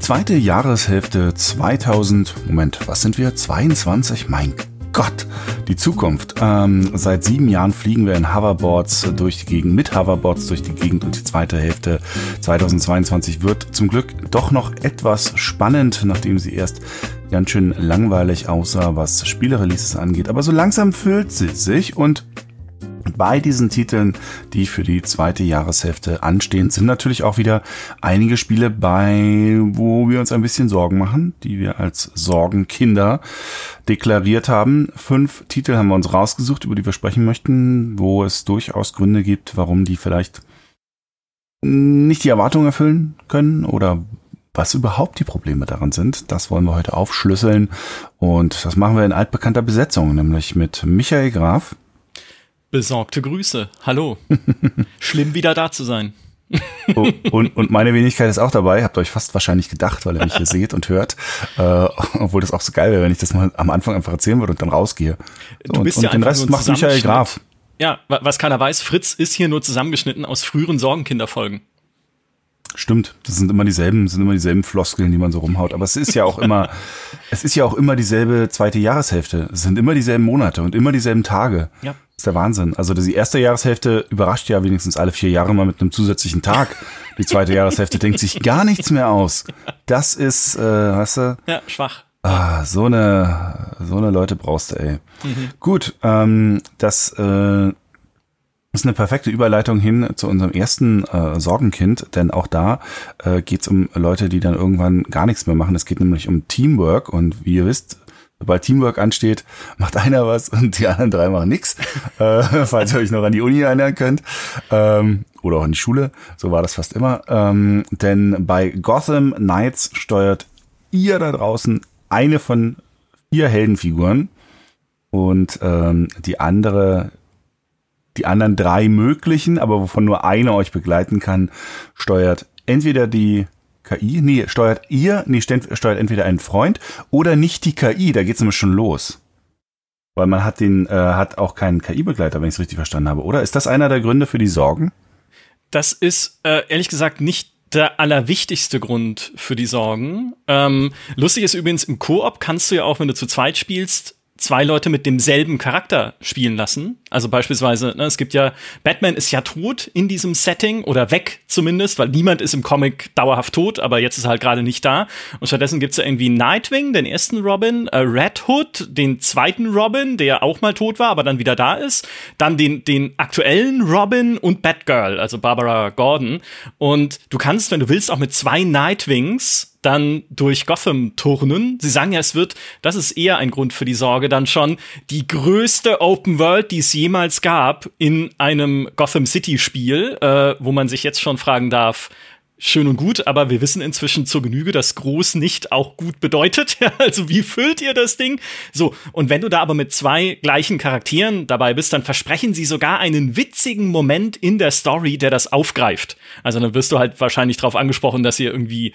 zweite Jahreshälfte 2000, Moment, was sind wir? 22? Mein Gott, die Zukunft. Ähm, seit sieben Jahren fliegen wir in Hoverboards durch die Gegend, mit Hoverboards durch die Gegend und die zweite Hälfte 2022 wird zum Glück doch noch etwas spannend, nachdem sie erst ganz schön langweilig aussah, was Spielereleases angeht. Aber so langsam füllt sie sich und bei diesen Titeln, die für die zweite Jahreshälfte anstehen, sind natürlich auch wieder einige Spiele bei, wo wir uns ein bisschen Sorgen machen, die wir als Sorgenkinder deklariert haben. Fünf Titel haben wir uns rausgesucht, über die wir sprechen möchten, wo es durchaus Gründe gibt, warum die vielleicht nicht die Erwartungen erfüllen können oder was überhaupt die Probleme daran sind, das wollen wir heute aufschlüsseln. Und das machen wir in altbekannter Besetzung, nämlich mit Michael Graf. Besorgte Grüße. Hallo. Schlimm wieder da zu sein. oh, und, und meine Wenigkeit ist auch dabei, habt euch fast wahrscheinlich gedacht, weil ihr mich hier seht und hört. Äh, obwohl das auch so geil wäre, wenn ich das mal am Anfang einfach erzählen würde und dann rausgehe. So, du bist und, ja und den Rest macht Michael Graf. Ja, was keiner weiß, Fritz ist hier nur zusammengeschnitten aus früheren Sorgenkinderfolgen. Stimmt, das sind immer dieselben, sind immer dieselben Floskeln, die man so rumhaut. Aber es ist ja auch immer, es ist ja auch immer dieselbe zweite Jahreshälfte. Es sind immer dieselben Monate und immer dieselben Tage. Ja. Das ist der Wahnsinn. Also die erste Jahreshälfte überrascht ja wenigstens alle vier Jahre mal mit einem zusätzlichen Tag. Die zweite Jahreshälfte denkt sich gar nichts mehr aus. Das ist, äh, weißt du? Ja, schwach. Ah, so eine, so eine Leute brauchst du, ey. Mhm. Gut, ähm, das äh, ist eine perfekte Überleitung hin zu unserem ersten äh, Sorgenkind, denn auch da äh, geht es um Leute, die dann irgendwann gar nichts mehr machen. Es geht nämlich um Teamwork und wie ihr wisst, sobald Teamwork ansteht, macht einer was und die anderen drei machen nichts. Äh, falls ihr euch noch an die Uni erinnern könnt. Ähm, oder auch an die Schule, so war das fast immer. Ähm, denn bei Gotham Knights steuert ihr da draußen eine von vier Heldenfiguren und ähm, die andere die anderen drei möglichen, aber wovon nur eine euch begleiten kann, steuert entweder die KI, nee, steuert ihr, nee, steuert entweder einen Freund oder nicht die KI, da geht's nämlich schon los. Weil man hat den, äh, hat auch keinen KI-Begleiter, wenn ich es richtig verstanden habe, oder? Ist das einer der Gründe für die Sorgen? Das ist äh, ehrlich gesagt nicht der allerwichtigste Grund für die Sorgen. Ähm, lustig ist übrigens, im Koop kannst du ja auch, wenn du zu zweit spielst, zwei Leute mit demselben Charakter spielen lassen. Also beispielsweise, ne, es gibt ja, Batman ist ja tot in diesem Setting oder weg zumindest, weil niemand ist im Comic dauerhaft tot, aber jetzt ist er halt gerade nicht da. Und stattdessen gibt's ja irgendwie Nightwing, den ersten Robin, äh, Red Hood, den zweiten Robin, der auch mal tot war, aber dann wieder da ist. Dann den, den aktuellen Robin und Batgirl, also Barbara Gordon. Und du kannst, wenn du willst, auch mit zwei Nightwings dann durch Gotham turnen. Sie sagen ja, es wird, das ist eher ein Grund für die Sorge, dann schon die größte Open World, die es jemals gab in einem Gotham City Spiel, äh, wo man sich jetzt schon fragen darf, schön und gut, aber wir wissen inzwischen zur Genüge, dass groß nicht auch gut bedeutet. also wie füllt ihr das Ding? So, und wenn du da aber mit zwei gleichen Charakteren dabei bist, dann versprechen sie sogar einen witzigen Moment in der Story, der das aufgreift. Also dann wirst du halt wahrscheinlich darauf angesprochen, dass ihr irgendwie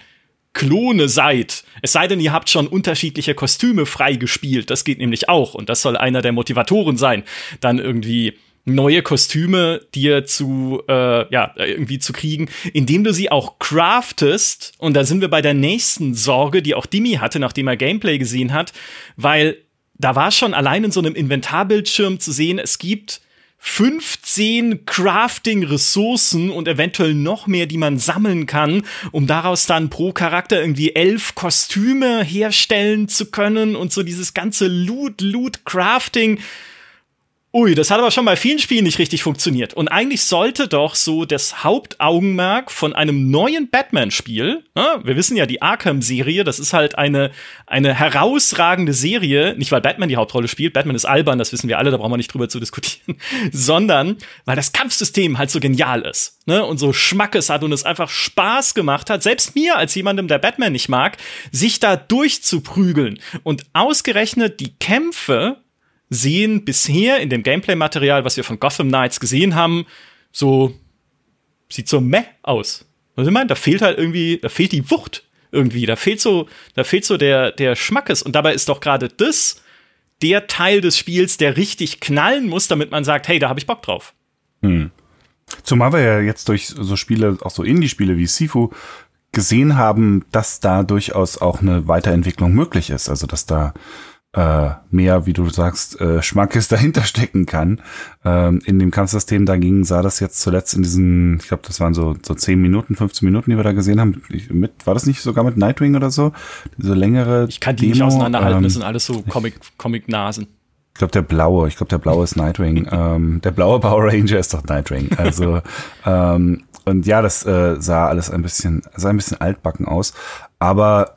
Klone seid. Es sei denn, ihr habt schon unterschiedliche Kostüme freigespielt. Das geht nämlich auch. Und das soll einer der Motivatoren sein. Dann irgendwie neue Kostüme dir zu, äh, ja, irgendwie zu kriegen, indem du sie auch craftest. Und da sind wir bei der nächsten Sorge, die auch Dimi hatte, nachdem er Gameplay gesehen hat, weil da war schon allein in so einem Inventarbildschirm zu sehen, es gibt 15 Crafting-Ressourcen und eventuell noch mehr, die man sammeln kann, um daraus dann pro Charakter irgendwie elf Kostüme herstellen zu können und so dieses ganze Loot, Loot, Crafting. Ui, das hat aber schon bei vielen Spielen nicht richtig funktioniert. Und eigentlich sollte doch so das Hauptaugenmerk von einem neuen Batman-Spiel, ja, wir wissen ja, die Arkham-Serie, das ist halt eine, eine herausragende Serie, nicht weil Batman die Hauptrolle spielt, Batman ist albern, das wissen wir alle, da brauchen wir nicht drüber zu diskutieren, sondern weil das Kampfsystem halt so genial ist ne, und so Schmackes hat und es einfach Spaß gemacht hat, selbst mir als jemandem, der Batman nicht mag, sich da durchzuprügeln. Und ausgerechnet die Kämpfe sehen bisher in dem Gameplay-Material, was wir von Gotham Knights gesehen haben, so sieht so meh aus. Was ich meine, da fehlt halt irgendwie, da fehlt die Wucht irgendwie, da fehlt so, da fehlt so der der Schmackes und dabei ist doch gerade das der Teil des Spiels, der richtig knallen muss, damit man sagt, hey, da habe ich Bock drauf. Hm. Zumal wir ja jetzt durch so Spiele, auch so Indie-Spiele wie Sifu, gesehen haben, dass da durchaus auch eine Weiterentwicklung möglich ist. Also dass da äh, mehr, wie du sagst, äh, Schmackes dahinter stecken kann. Ähm, in dem Kampfsystem dagegen sah das jetzt zuletzt in diesen, ich glaube, das waren so, so 10 Minuten, 15 Minuten, die wir da gesehen haben. Mit, war das nicht sogar mit Nightwing oder so? Diese längere. Ich kann die Demo, nicht auseinanderhalten, ähm, das sind alles so Comic, Comic-Nasen. Ich glaube, der blaue, ich glaube, der blaue ist Nightwing. ähm, der blaue Power Ranger ist doch Nightwing. Also, ähm, und ja, das äh, sah alles ein bisschen, sah ein bisschen altbacken aus. Aber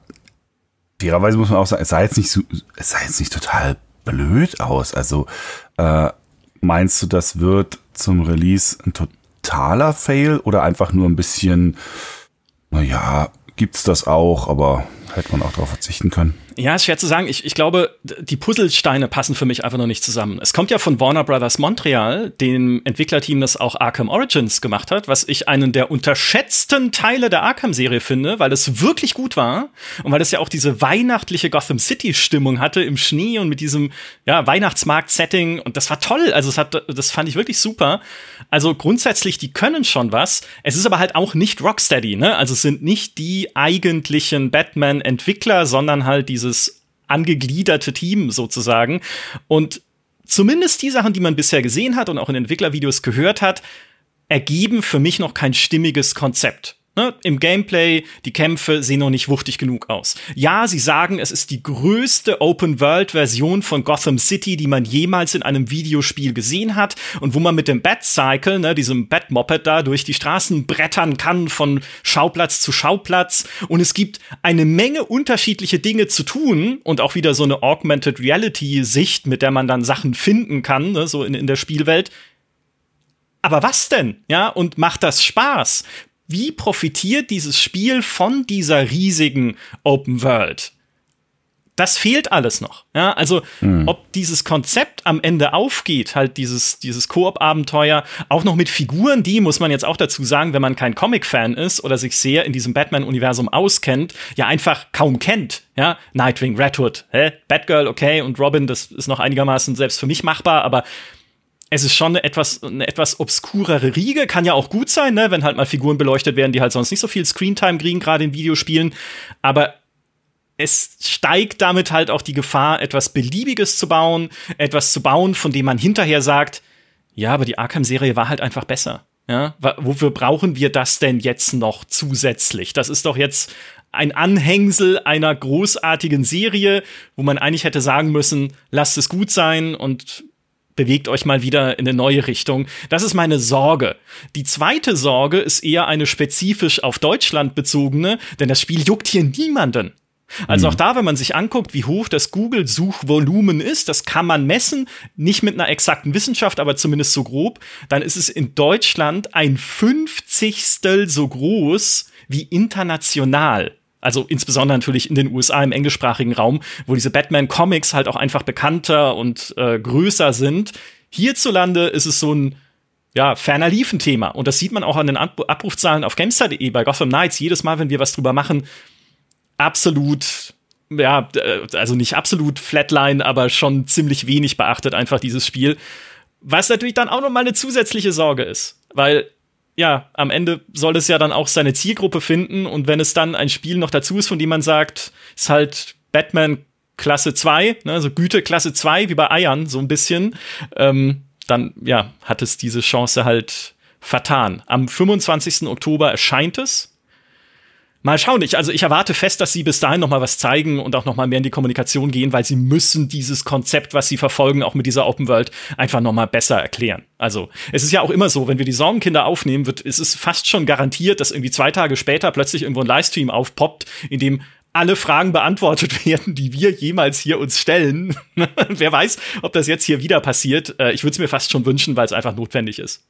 fairerweise muss man auch sagen, es sah jetzt nicht so, es sah jetzt nicht total blöd aus. Also, äh, meinst du, das wird zum Release ein totaler Fail oder einfach nur ein bisschen, naja, gibt's das auch, aber hätte man auch darauf verzichten können. Ja, ist schwer zu sagen. Ich, ich glaube, die Puzzlesteine passen für mich einfach noch nicht zusammen. Es kommt ja von Warner Brothers Montreal, dem Entwicklerteam, das auch Arkham Origins gemacht hat, was ich einen der unterschätzten Teile der Arkham-Serie finde, weil es wirklich gut war und weil es ja auch diese weihnachtliche Gotham City-Stimmung hatte im Schnee und mit diesem ja, Weihnachtsmarkt-Setting und das war toll. Also es hat, das fand ich wirklich super. Also grundsätzlich, die können schon was. Es ist aber halt auch nicht Rocksteady, ne? Also es sind nicht die eigentlichen Batman-Entwickler, sondern halt diese dieses angegliederte Team sozusagen. Und zumindest die Sachen, die man bisher gesehen hat und auch in Entwicklervideos gehört hat, ergeben für mich noch kein stimmiges Konzept. Ne? Im Gameplay, die Kämpfe sehen noch nicht wuchtig genug aus. Ja, sie sagen, es ist die größte Open-World-Version von Gotham City, die man jemals in einem Videospiel gesehen hat und wo man mit dem Bat-Cycle, ne, diesem Bat-Moped da, durch die Straßen brettern kann von Schauplatz zu Schauplatz. Und es gibt eine Menge unterschiedliche Dinge zu tun und auch wieder so eine Augmented Reality-Sicht, mit der man dann Sachen finden kann, ne, so in, in der Spielwelt. Aber was denn? Ja, und macht das Spaß? Wie profitiert dieses Spiel von dieser riesigen Open World? Das fehlt alles noch. Ja, also, mhm. ob dieses Konzept am Ende aufgeht, halt dieses, dieses Koop-Abenteuer, auch noch mit Figuren, die, muss man jetzt auch dazu sagen, wenn man kein Comic-Fan ist oder sich sehr in diesem Batman-Universum auskennt, ja einfach kaum kennt. Ja, Nightwing, Red Hood, hä? Batgirl, okay, und Robin, das ist noch einigermaßen selbst für mich machbar, aber es ist schon eine etwas, eine etwas obskurere Riege. Kann ja auch gut sein, ne? wenn halt mal Figuren beleuchtet werden, die halt sonst nicht so viel Screentime kriegen, gerade in Videospielen. Aber es steigt damit halt auch die Gefahr, etwas Beliebiges zu bauen, etwas zu bauen, von dem man hinterher sagt, ja, aber die Arkham-Serie war halt einfach besser. Ja, wofür brauchen wir das denn jetzt noch zusätzlich? Das ist doch jetzt ein Anhängsel einer großartigen Serie, wo man eigentlich hätte sagen müssen, lasst es gut sein und bewegt euch mal wieder in eine neue Richtung. Das ist meine Sorge. Die zweite Sorge ist eher eine spezifisch auf Deutschland bezogene, denn das Spiel juckt hier niemanden. Also mhm. auch da, wenn man sich anguckt, wie hoch das Google-Suchvolumen ist, das kann man messen, nicht mit einer exakten Wissenschaft, aber zumindest so grob, dann ist es in Deutschland ein Fünfzigstel so groß wie international. Also insbesondere natürlich in den USA im englischsprachigen Raum, wo diese Batman-Comics halt auch einfach bekannter und äh, größer sind. Hierzulande ist es so ein ja, ferner Liefen-Thema. Und das sieht man auch an den Abrufzahlen auf Gamestar.de bei Gotham Knights. Jedes Mal, wenn wir was drüber machen, absolut, ja, äh, also nicht absolut Flatline, aber schon ziemlich wenig beachtet einfach dieses Spiel. Was natürlich dann auch noch mal eine zusätzliche Sorge ist. Weil ja, am Ende soll es ja dann auch seine Zielgruppe finden und wenn es dann ein Spiel noch dazu ist, von dem man sagt, ist halt Batman Klasse 2, ne, also Güte Klasse 2, wie bei Eiern, so ein bisschen, ähm, dann ja, hat es diese Chance halt vertan. Am 25. Oktober erscheint es. Mal schauen, ich, also ich erwarte fest, dass sie bis dahin noch mal was zeigen und auch noch mal mehr in die Kommunikation gehen, weil sie müssen dieses Konzept, was sie verfolgen, auch mit dieser Open World, einfach noch mal besser erklären. Also es ist ja auch immer so, wenn wir die Sorgenkinder aufnehmen, wird, ist es fast schon garantiert, dass irgendwie zwei Tage später plötzlich irgendwo ein Livestream aufpoppt, in dem alle Fragen beantwortet werden, die wir jemals hier uns stellen. Wer weiß, ob das jetzt hier wieder passiert. Äh, ich würde es mir fast schon wünschen, weil es einfach notwendig ist.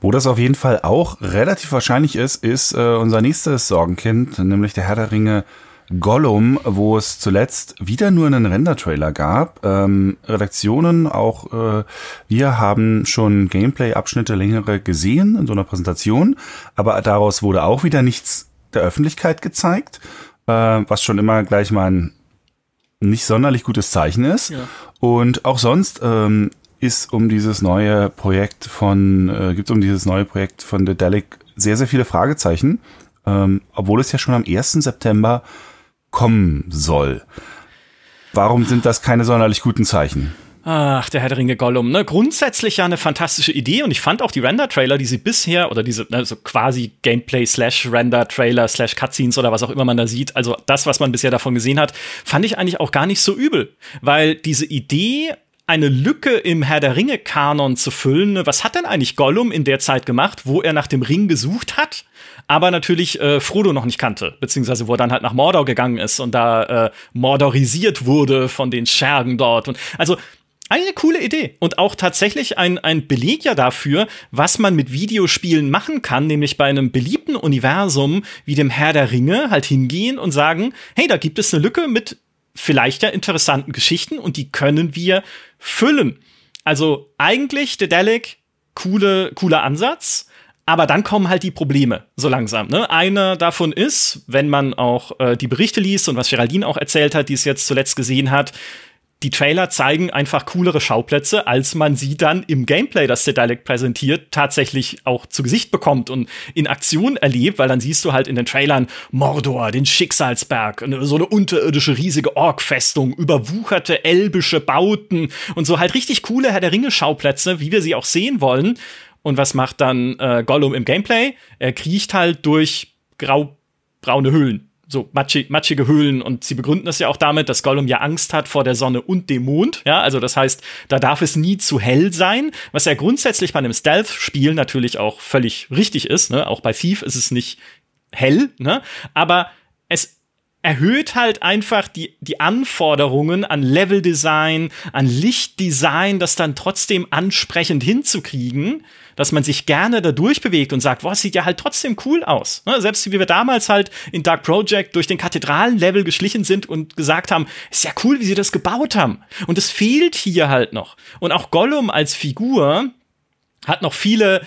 Wo das auf jeden Fall auch relativ wahrscheinlich ist, ist äh, unser nächstes Sorgenkind, nämlich der Herr der Ringe Gollum, wo es zuletzt wieder nur einen Render-Trailer gab. Ähm, Redaktionen, auch äh, wir haben schon Gameplay-Abschnitte längere gesehen in so einer Präsentation, aber daraus wurde auch wieder nichts der Öffentlichkeit gezeigt, äh, was schon immer gleich mal ein nicht sonderlich gutes Zeichen ist. Ja. Und auch sonst ähm, ist um dieses neue Projekt von, äh, gibt es um dieses neue Projekt von Dedalic sehr, sehr viele Fragezeichen. ähm, obwohl es ja schon am 1. September kommen soll. Warum sind das keine sonderlich guten Zeichen? Ach, der Herr der Ringe Gollum, ne? Grundsätzlich ja eine fantastische Idee und ich fand auch die Render-Trailer, die sie bisher, oder diese, also quasi Gameplay slash Render-Trailer slash Cutscenes oder was auch immer man da sieht, also das, was man bisher davon gesehen hat, fand ich eigentlich auch gar nicht so übel. Weil diese Idee, eine Lücke im Herr der Ringe-Kanon zu füllen, was hat denn eigentlich Gollum in der Zeit gemacht, wo er nach dem Ring gesucht hat? aber natürlich äh, Frodo noch nicht kannte, beziehungsweise wo er dann halt nach Mordor gegangen ist und da äh, mordorisiert wurde von den Schergen dort. Und also eine coole Idee und auch tatsächlich ein, ein Beleg ja dafür, was man mit Videospielen machen kann, nämlich bei einem beliebten Universum wie dem Herr der Ringe halt hingehen und sagen, hey, da gibt es eine Lücke mit vielleicht ja interessanten Geschichten und die können wir füllen. Also eigentlich Dedelic, coole, cooler Ansatz. Aber dann kommen halt die Probleme so langsam. Ne? Einer davon ist, wenn man auch äh, die Berichte liest und was Geraldine auch erzählt hat, die es jetzt zuletzt gesehen hat, die Trailer zeigen einfach coolere Schauplätze, als man sie dann im Gameplay, das Dedalic präsentiert, tatsächlich auch zu Gesicht bekommt und in Aktion erlebt, weil dann siehst du halt in den Trailern Mordor, den Schicksalsberg, so eine unterirdische riesige Orkfestung, überwucherte elbische Bauten und so halt richtig coole Herr der Ringe Schauplätze, wie wir sie auch sehen wollen. Und was macht dann äh, Gollum im Gameplay? Er kriecht halt durch grau-braune Höhlen so matschig, matschige Höhlen und sie begründen das ja auch damit, dass Gollum ja Angst hat vor der Sonne und dem Mond. Ja, also das heißt, da darf es nie zu hell sein, was ja grundsätzlich bei einem Stealth-Spiel natürlich auch völlig richtig ist. Ne? Auch bei Thief ist es nicht hell, ne? aber es erhöht halt einfach die, die Anforderungen an Leveldesign, an Lichtdesign, das dann trotzdem ansprechend hinzukriegen dass man sich gerne da durchbewegt und sagt, boah, sieht ja halt trotzdem cool aus. Ne? Selbst wie wir damals halt in Dark Project durch den Kathedralenlevel geschlichen sind und gesagt haben, ist ja cool, wie sie das gebaut haben. Und es fehlt hier halt noch. Und auch Gollum als Figur hat noch viele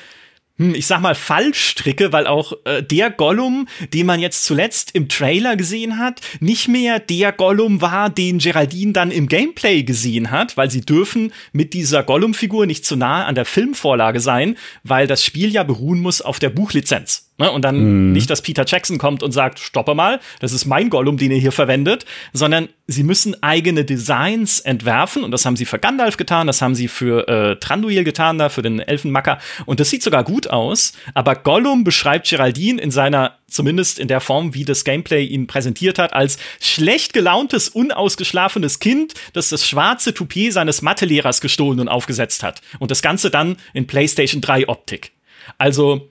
hm, ich sag mal, Fallstricke, weil auch äh, der Gollum, den man jetzt zuletzt im Trailer gesehen hat, nicht mehr der Gollum war, den Geraldine dann im Gameplay gesehen hat, weil sie dürfen mit dieser Gollum-Figur nicht zu nahe an der Filmvorlage sein, weil das Spiel ja beruhen muss auf der Buchlizenz. Ne? Und dann mhm. nicht, dass Peter Jackson kommt und sagt, stoppe mal, das ist mein Gollum, den ihr hier verwendet, sondern sie müssen eigene Designs entwerfen und das haben sie für Gandalf getan, das haben sie für äh, Tranduil getan, da für den Elfenmacker und das sieht sogar gut aus, aber Gollum beschreibt Geraldine in seiner zumindest in der Form, wie das Gameplay ihn präsentiert hat, als schlecht gelauntes, unausgeschlafenes Kind, das das schwarze Toupet seines Mathelehrers gestohlen und aufgesetzt hat. Und das Ganze dann in PlayStation 3 Optik. Also,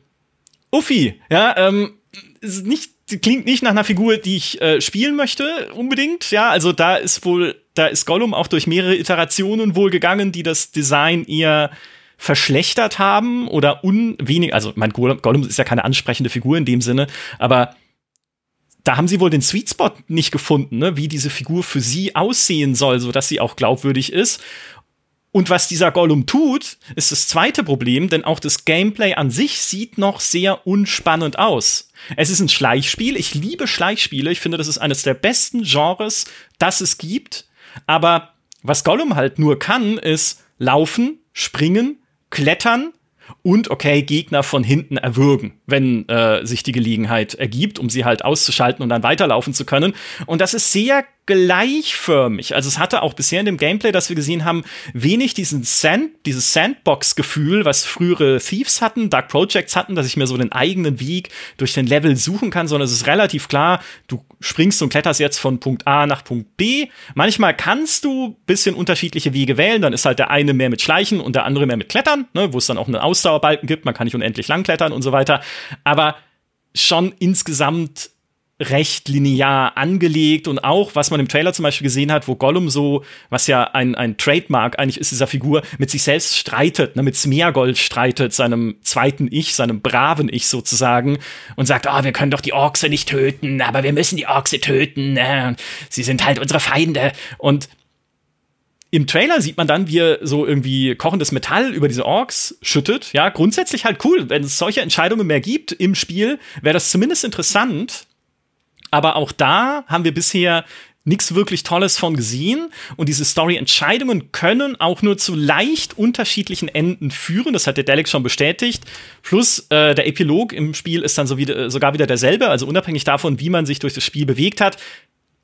Uffi, ja, ähm, ist nicht, klingt nicht nach einer Figur, die ich äh, spielen möchte, unbedingt. Ja, also da ist wohl, da ist Gollum auch durch mehrere Iterationen wohl gegangen, die das Design eher verschlechtert haben oder unwenig, also mein Gollum ist ja keine ansprechende Figur in dem Sinne, aber da haben sie wohl den Sweet Spot nicht gefunden, ne, wie diese Figur für sie aussehen soll, so dass sie auch glaubwürdig ist. Und was dieser Gollum tut, ist das zweite Problem, denn auch das Gameplay an sich sieht noch sehr unspannend aus. Es ist ein Schleichspiel. Ich liebe Schleichspiele. Ich finde, das ist eines der besten Genres, das es gibt. Aber was Gollum halt nur kann, ist laufen, springen, klettern und okay, Gegner von hinten erwürgen, wenn äh, sich die Gelegenheit ergibt, um sie halt auszuschalten und dann weiterlaufen zu können. Und das ist sehr gleichförmig. Also es hatte auch bisher in dem Gameplay, das wir gesehen haben, wenig diesen Sand, dieses Sandbox-Gefühl, was frühere Thieves hatten, Dark Projects hatten, dass ich mir so den eigenen Weg durch den Level suchen kann, sondern es ist relativ klar, du springst und kletterst jetzt von Punkt A nach Punkt B. Manchmal kannst du bisschen unterschiedliche Wege wählen, dann ist halt der eine mehr mit Schleichen und der andere mehr mit Klettern, ne, wo es dann auch einen Ausdauerbalken gibt, man kann nicht unendlich lang klettern und so weiter. Aber schon insgesamt recht linear angelegt und auch, was man im Trailer zum Beispiel gesehen hat, wo Gollum so, was ja ein, ein Trademark eigentlich ist dieser Figur, mit sich selbst streitet, ne, mit Smeargold streitet, seinem zweiten Ich, seinem braven Ich sozusagen und sagt, oh, wir können doch die Orkse nicht töten, aber wir müssen die Orkse töten, äh, sie sind halt unsere Feinde und im Trailer sieht man dann, wie er so irgendwie kochendes Metall über diese Orks schüttet. Ja, grundsätzlich halt cool. Wenn es solche Entscheidungen mehr gibt im Spiel, wäre das zumindest interessant. Aber auch da haben wir bisher nichts wirklich Tolles von gesehen. Und diese Story-Entscheidungen können auch nur zu leicht unterschiedlichen Enden führen. Das hat der Dalek schon bestätigt. Plus äh, der Epilog im Spiel ist dann so wieder, sogar wieder derselbe. Also unabhängig davon, wie man sich durch das Spiel bewegt hat,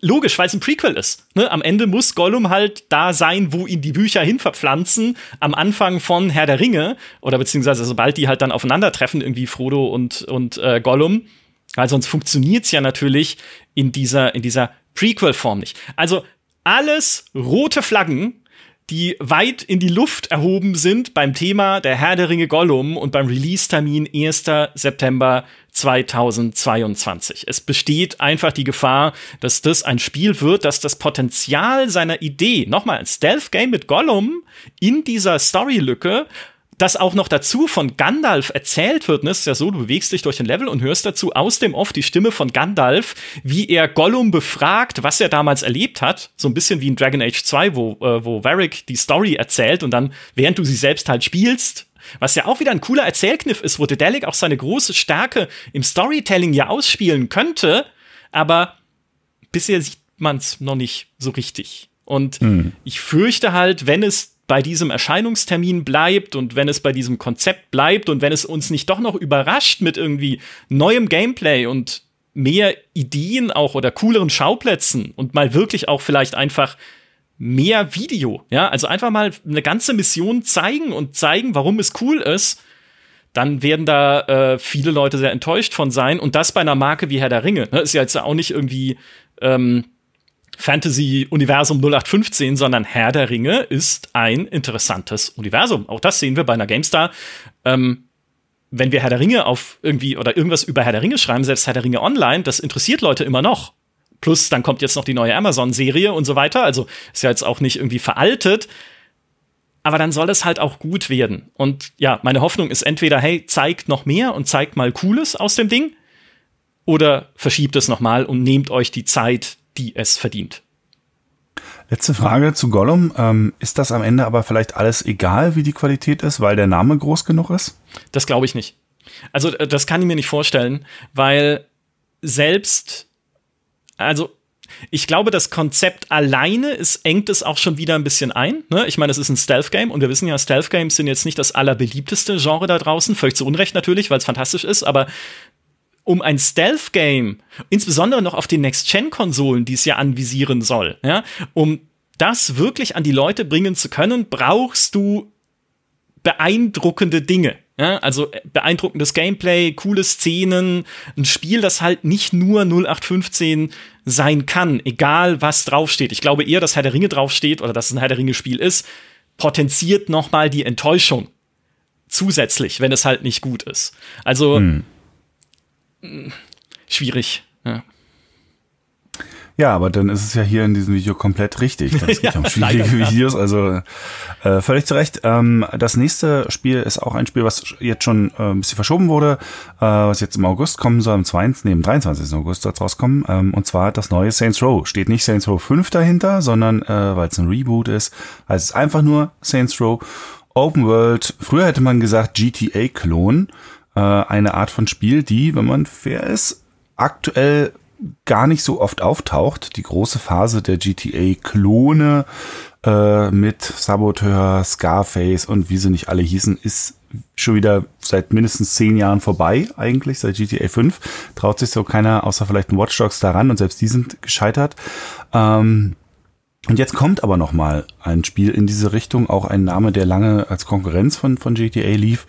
logisch, weil es ein Prequel ist. Ne? Am Ende muss Gollum halt da sein, wo ihn die Bücher hinverpflanzen, am Anfang von Herr der Ringe, oder beziehungsweise sobald die halt dann aufeinandertreffen, irgendwie Frodo und, und äh, Gollum. Weil sonst funktioniert's ja natürlich in dieser, in dieser Prequel-Form nicht. Also alles rote Flaggen, die weit in die Luft erhoben sind beim Thema der Herr der Ringe Gollum und beim Release-Termin 1. September 2022. Es besteht einfach die Gefahr, dass das ein Spiel wird, das das Potenzial seiner Idee, nochmal ein Stealth-Game mit Gollum in dieser Story-Lücke das auch noch dazu von Gandalf erzählt wird. Ne? Es ist ja so, du bewegst dich durch den Level und hörst dazu aus dem Off die Stimme von Gandalf, wie er Gollum befragt, was er damals erlebt hat. So ein bisschen wie in Dragon Age 2, wo, äh, wo Varric die Story erzählt und dann, während du sie selbst halt spielst, was ja auch wieder ein cooler Erzählkniff ist, wo Dedelic auch seine große Stärke im Storytelling ja ausspielen könnte, aber bisher sieht man es noch nicht so richtig. Und hm. ich fürchte halt, wenn es bei diesem Erscheinungstermin bleibt und wenn es bei diesem Konzept bleibt und wenn es uns nicht doch noch überrascht mit irgendwie neuem Gameplay und mehr Ideen auch oder cooleren Schauplätzen und mal wirklich auch vielleicht einfach mehr Video, ja, also einfach mal eine ganze Mission zeigen und zeigen, warum es cool ist, dann werden da äh, viele Leute sehr enttäuscht von sein und das bei einer Marke wie Herr der Ringe, ne, ist ja jetzt auch nicht irgendwie ähm, Fantasy-Universum 0815, sondern Herr der Ringe ist ein interessantes Universum. Auch das sehen wir bei einer GameStar. Ähm, wenn wir Herr der Ringe auf irgendwie oder irgendwas über Herr der Ringe schreiben, selbst Herr der Ringe Online, das interessiert Leute immer noch. Plus, dann kommt jetzt noch die neue Amazon-Serie und so weiter. Also ist ja jetzt auch nicht irgendwie veraltet. Aber dann soll es halt auch gut werden. Und ja, meine Hoffnung ist entweder, hey, zeigt noch mehr und zeigt mal Cooles aus dem Ding. Oder verschiebt es nochmal und nehmt euch die Zeit, die es verdient. Letzte Frage zu Gollum. Ähm, ist das am Ende aber vielleicht alles egal, wie die Qualität ist, weil der Name groß genug ist? Das glaube ich nicht. Also, äh, das kann ich mir nicht vorstellen, weil selbst, also, ich glaube, das Konzept alleine ist, engt es auch schon wieder ein bisschen ein. Ne? Ich meine, es ist ein Stealth-Game und wir wissen ja, Stealth-Games sind jetzt nicht das allerbeliebteste Genre da draußen, völlig zu Unrecht natürlich, weil es fantastisch ist, aber um ein Stealth-Game, insbesondere noch auf den Next-Gen-Konsolen, die es ja anvisieren soll, ja, um das wirklich an die Leute bringen zu können, brauchst du beeindruckende Dinge. Ja, also äh, beeindruckendes Gameplay, coole Szenen, ein Spiel, das halt nicht nur 0815 sein kann, egal was draufsteht. Ich glaube eher, dass Herr der Ringe draufsteht oder dass es ein Herr der Ringe Spiel ist, potenziert noch mal die Enttäuschung zusätzlich, wenn es halt nicht gut ist. Also hm schwierig. Ja. Ja, aber dann ist es ja hier in diesem Video komplett richtig. Das geht ja, um schwierige leider, Videos, also äh, völlig zu Recht. Ähm, das nächste Spiel ist auch ein Spiel, was jetzt schon äh, ein bisschen verschoben wurde, äh, was jetzt im August kommen soll, am 22., nee, 23. August soll es rauskommen. Ähm, und zwar das neue Saints Row. Steht nicht Saints Row 5 dahinter, sondern äh, weil es ein Reboot ist, heißt es einfach nur Saints Row. Open World, früher hätte man gesagt GTA-Klon, äh, eine Art von Spiel, die, wenn man fair ist, aktuell gar nicht so oft auftaucht. Die große Phase der GTA-Klone äh, mit Saboteur, Scarface und wie sie nicht alle hießen, ist schon wieder seit mindestens zehn Jahren vorbei, eigentlich, seit GTA 5. Traut sich so keiner, außer vielleicht ein Watch Dogs daran und selbst die sind gescheitert. Ähm, und jetzt kommt aber noch mal ein Spiel in diese Richtung, auch ein Name, der lange als Konkurrenz von, von GTA lief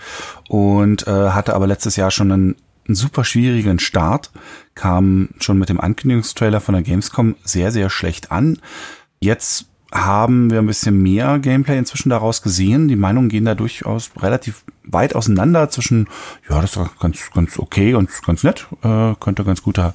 und äh, hatte aber letztes Jahr schon einen, einen super schwierigen Start, kam schon mit dem Ankündigungstrailer von der Gamescom sehr, sehr schlecht an. Jetzt haben wir ein bisschen mehr Gameplay inzwischen daraus gesehen. Die Meinungen gehen da durchaus relativ weit auseinander zwischen, ja, das ist ganz, ganz okay und ganz nett, äh, könnte ganz guter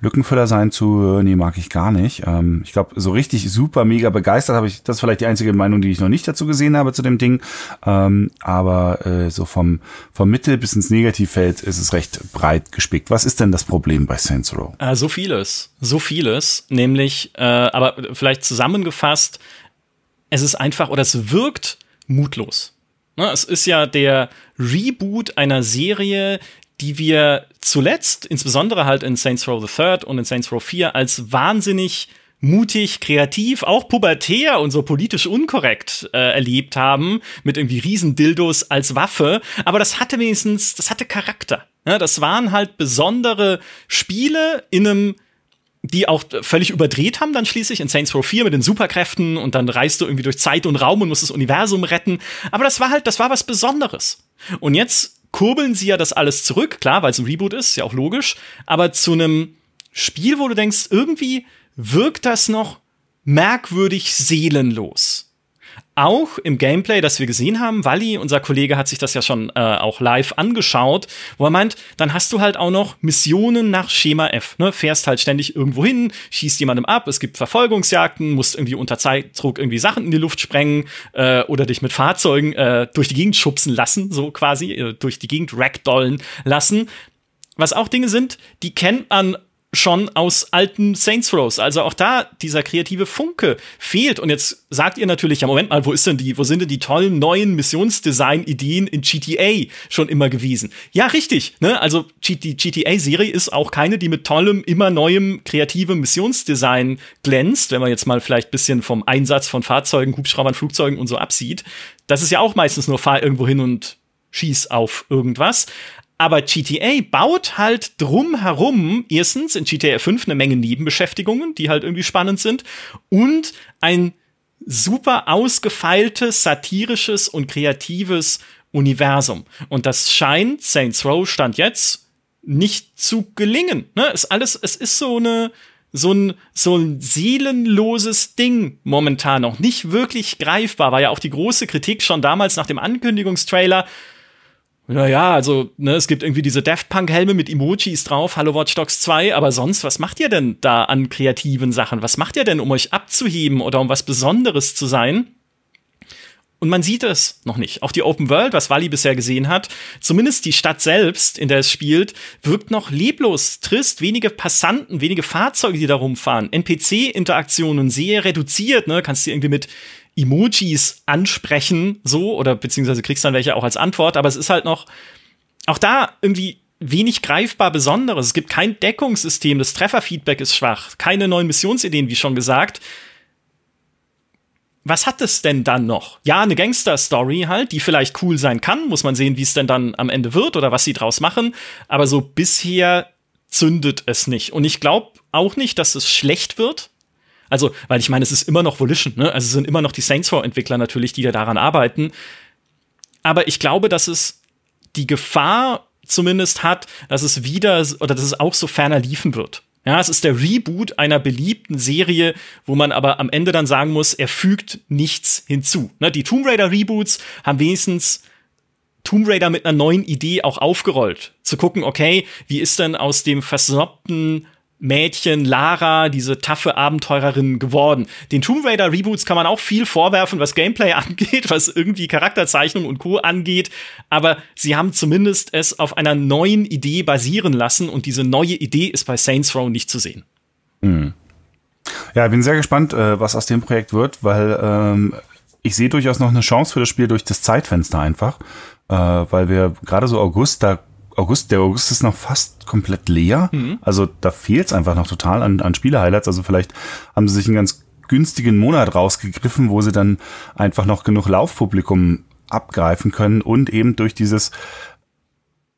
Lückenfüller sein zu, äh, nee, mag ich gar nicht. Ähm, ich glaube, so richtig super mega begeistert habe ich, das ist vielleicht die einzige Meinung, die ich noch nicht dazu gesehen habe zu dem Ding. Ähm, aber äh, so vom, vom Mittel bis ins Negativfeld ist es recht breit gespickt. Was ist denn das Problem bei Saints Row? Äh, so vieles, so vieles, nämlich, äh, aber vielleicht zusammengefasst, es ist einfach oder es wirkt mutlos. Ne, es ist ja der Reboot einer Serie, die wir zuletzt, insbesondere halt in Saints Row the Third und in Saints Row 4, als wahnsinnig mutig, kreativ, auch pubertär und so politisch unkorrekt äh, erlebt haben, mit irgendwie Riesendildos als Waffe. Aber das hatte wenigstens, das hatte Charakter. Ja, das waren halt besondere Spiele in einem die auch völlig überdreht haben dann schließlich in Saints Row 4 mit den Superkräften und dann reist du irgendwie durch Zeit und Raum und musst das Universum retten. Aber das war halt, das war was Besonderes. Und jetzt kurbeln sie ja das alles zurück, klar, weil es ein Reboot ist, ja auch logisch, aber zu einem Spiel, wo du denkst, irgendwie wirkt das noch merkwürdig seelenlos. Auch im Gameplay, das wir gesehen haben, Wally, unser Kollege, hat sich das ja schon äh, auch live angeschaut, wo er meint, dann hast du halt auch noch Missionen nach Schema F. Ne? Fährst halt ständig irgendwo hin, schießt jemandem ab, es gibt Verfolgungsjagden, musst irgendwie unter Zeitdruck irgendwie Sachen in die Luft sprengen äh, oder dich mit Fahrzeugen äh, durch die Gegend schubsen lassen, so quasi, äh, durch die Gegend ragdollen lassen. Was auch Dinge sind, die kennt man schon aus alten Saints Rows. Also auch da dieser kreative Funke fehlt. Und jetzt sagt ihr natürlich, ja, Moment mal, wo ist denn die, wo sind denn die tollen neuen Missionsdesign-Ideen in GTA schon immer gewesen? Ja, richtig. Ne? Also die GTA-Serie ist auch keine, die mit tollem, immer neuem, kreativem Missionsdesign glänzt, wenn man jetzt mal vielleicht bisschen vom Einsatz von Fahrzeugen, Hubschraubern, Flugzeugen und so absieht. Das ist ja auch meistens nur fahr irgendwo hin und schieß auf irgendwas. Aber GTA baut halt drumherum erstens in GTA 5 eine Menge Nebenbeschäftigungen, die halt irgendwie spannend sind und ein super ausgefeiltes, satirisches und kreatives Universum. Und das scheint Saints Row stand jetzt nicht zu gelingen. Ne? Ist alles, es ist so eine, so ein, so ein seelenloses Ding momentan noch nicht wirklich greifbar. War ja auch die große Kritik schon damals nach dem Ankündigungstrailer. Naja, also, ne, es gibt irgendwie diese Daft Punk-Helme mit Emojis drauf, Hallo Watch Dogs 2, aber sonst, was macht ihr denn da an kreativen Sachen? Was macht ihr denn, um euch abzuheben oder um was Besonderes zu sein? Und man sieht es noch nicht. Auch die Open World, was Wally bisher gesehen hat, zumindest die Stadt selbst, in der es spielt, wirkt noch leblos, trist, wenige Passanten, wenige Fahrzeuge, die da rumfahren, NPC-Interaktionen sehr reduziert, ne, kannst du irgendwie mit Emojis ansprechen, so, oder beziehungsweise kriegst dann welche auch als Antwort, aber es ist halt noch, auch da irgendwie wenig greifbar Besonderes. Es gibt kein Deckungssystem, das Trefferfeedback ist schwach, keine neuen Missionsideen, wie schon gesagt. Was hat es denn dann noch? Ja, eine Gangster-Story halt, die vielleicht cool sein kann. Muss man sehen, wie es denn dann am Ende wird oder was sie draus machen. Aber so bisher zündet es nicht. Und ich glaube auch nicht, dass es schlecht wird. Also, weil ich meine, es ist immer noch Volition, ne? Also es sind immer noch die Saints Row Entwickler natürlich, die da daran arbeiten. Aber ich glaube, dass es die Gefahr zumindest hat, dass es wieder oder dass es auch so ferner liefen wird. Ja, es ist der Reboot einer beliebten Serie, wo man aber am Ende dann sagen muss, er fügt nichts hinzu. Ne, die Tomb Raider Reboots haben wenigstens Tomb Raider mit einer neuen Idee auch aufgerollt. Zu gucken, okay, wie ist denn aus dem versnobten Mädchen Lara, diese taffe Abenteurerin geworden. Den Tomb Raider Reboots kann man auch viel vorwerfen, was Gameplay angeht, was irgendwie Charakterzeichnung und Co. angeht, aber sie haben zumindest es auf einer neuen Idee basieren lassen und diese neue Idee ist bei Saints Row nicht zu sehen. Hm. Ja, ich bin sehr gespannt, äh, was aus dem Projekt wird, weil ähm, ich sehe durchaus noch eine Chance für das Spiel durch das Zeitfenster einfach, äh, weil wir gerade so August, da August, der August ist noch fast komplett leer. Mhm. Also da fehlt es einfach noch total an, an Spiele-Highlights. Also vielleicht haben sie sich einen ganz günstigen Monat rausgegriffen, wo sie dann einfach noch genug Laufpublikum abgreifen können und eben durch dieses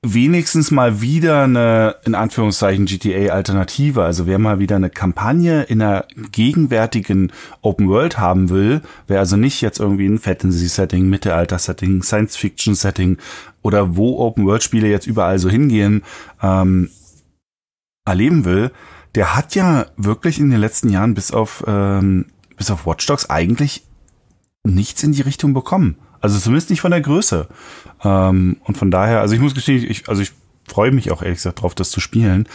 wenigstens mal wieder eine, in Anführungszeichen, GTA-Alternative. Also wer mal wieder eine Kampagne in einer gegenwärtigen Open World haben will, wer also nicht jetzt irgendwie ein Fantasy-Setting, Mittelalter-Setting, Science-Fiction-Setting oder wo Open World-Spiele jetzt überall so hingehen, ähm, erleben will, der hat ja wirklich in den letzten Jahren bis auf, ähm, bis auf Watch Dogs eigentlich nichts in die Richtung bekommen. Also zumindest nicht von der Größe. Ähm, und von daher, also ich muss gestehen, ich, also ich freue mich auch ehrlich gesagt drauf, das zu spielen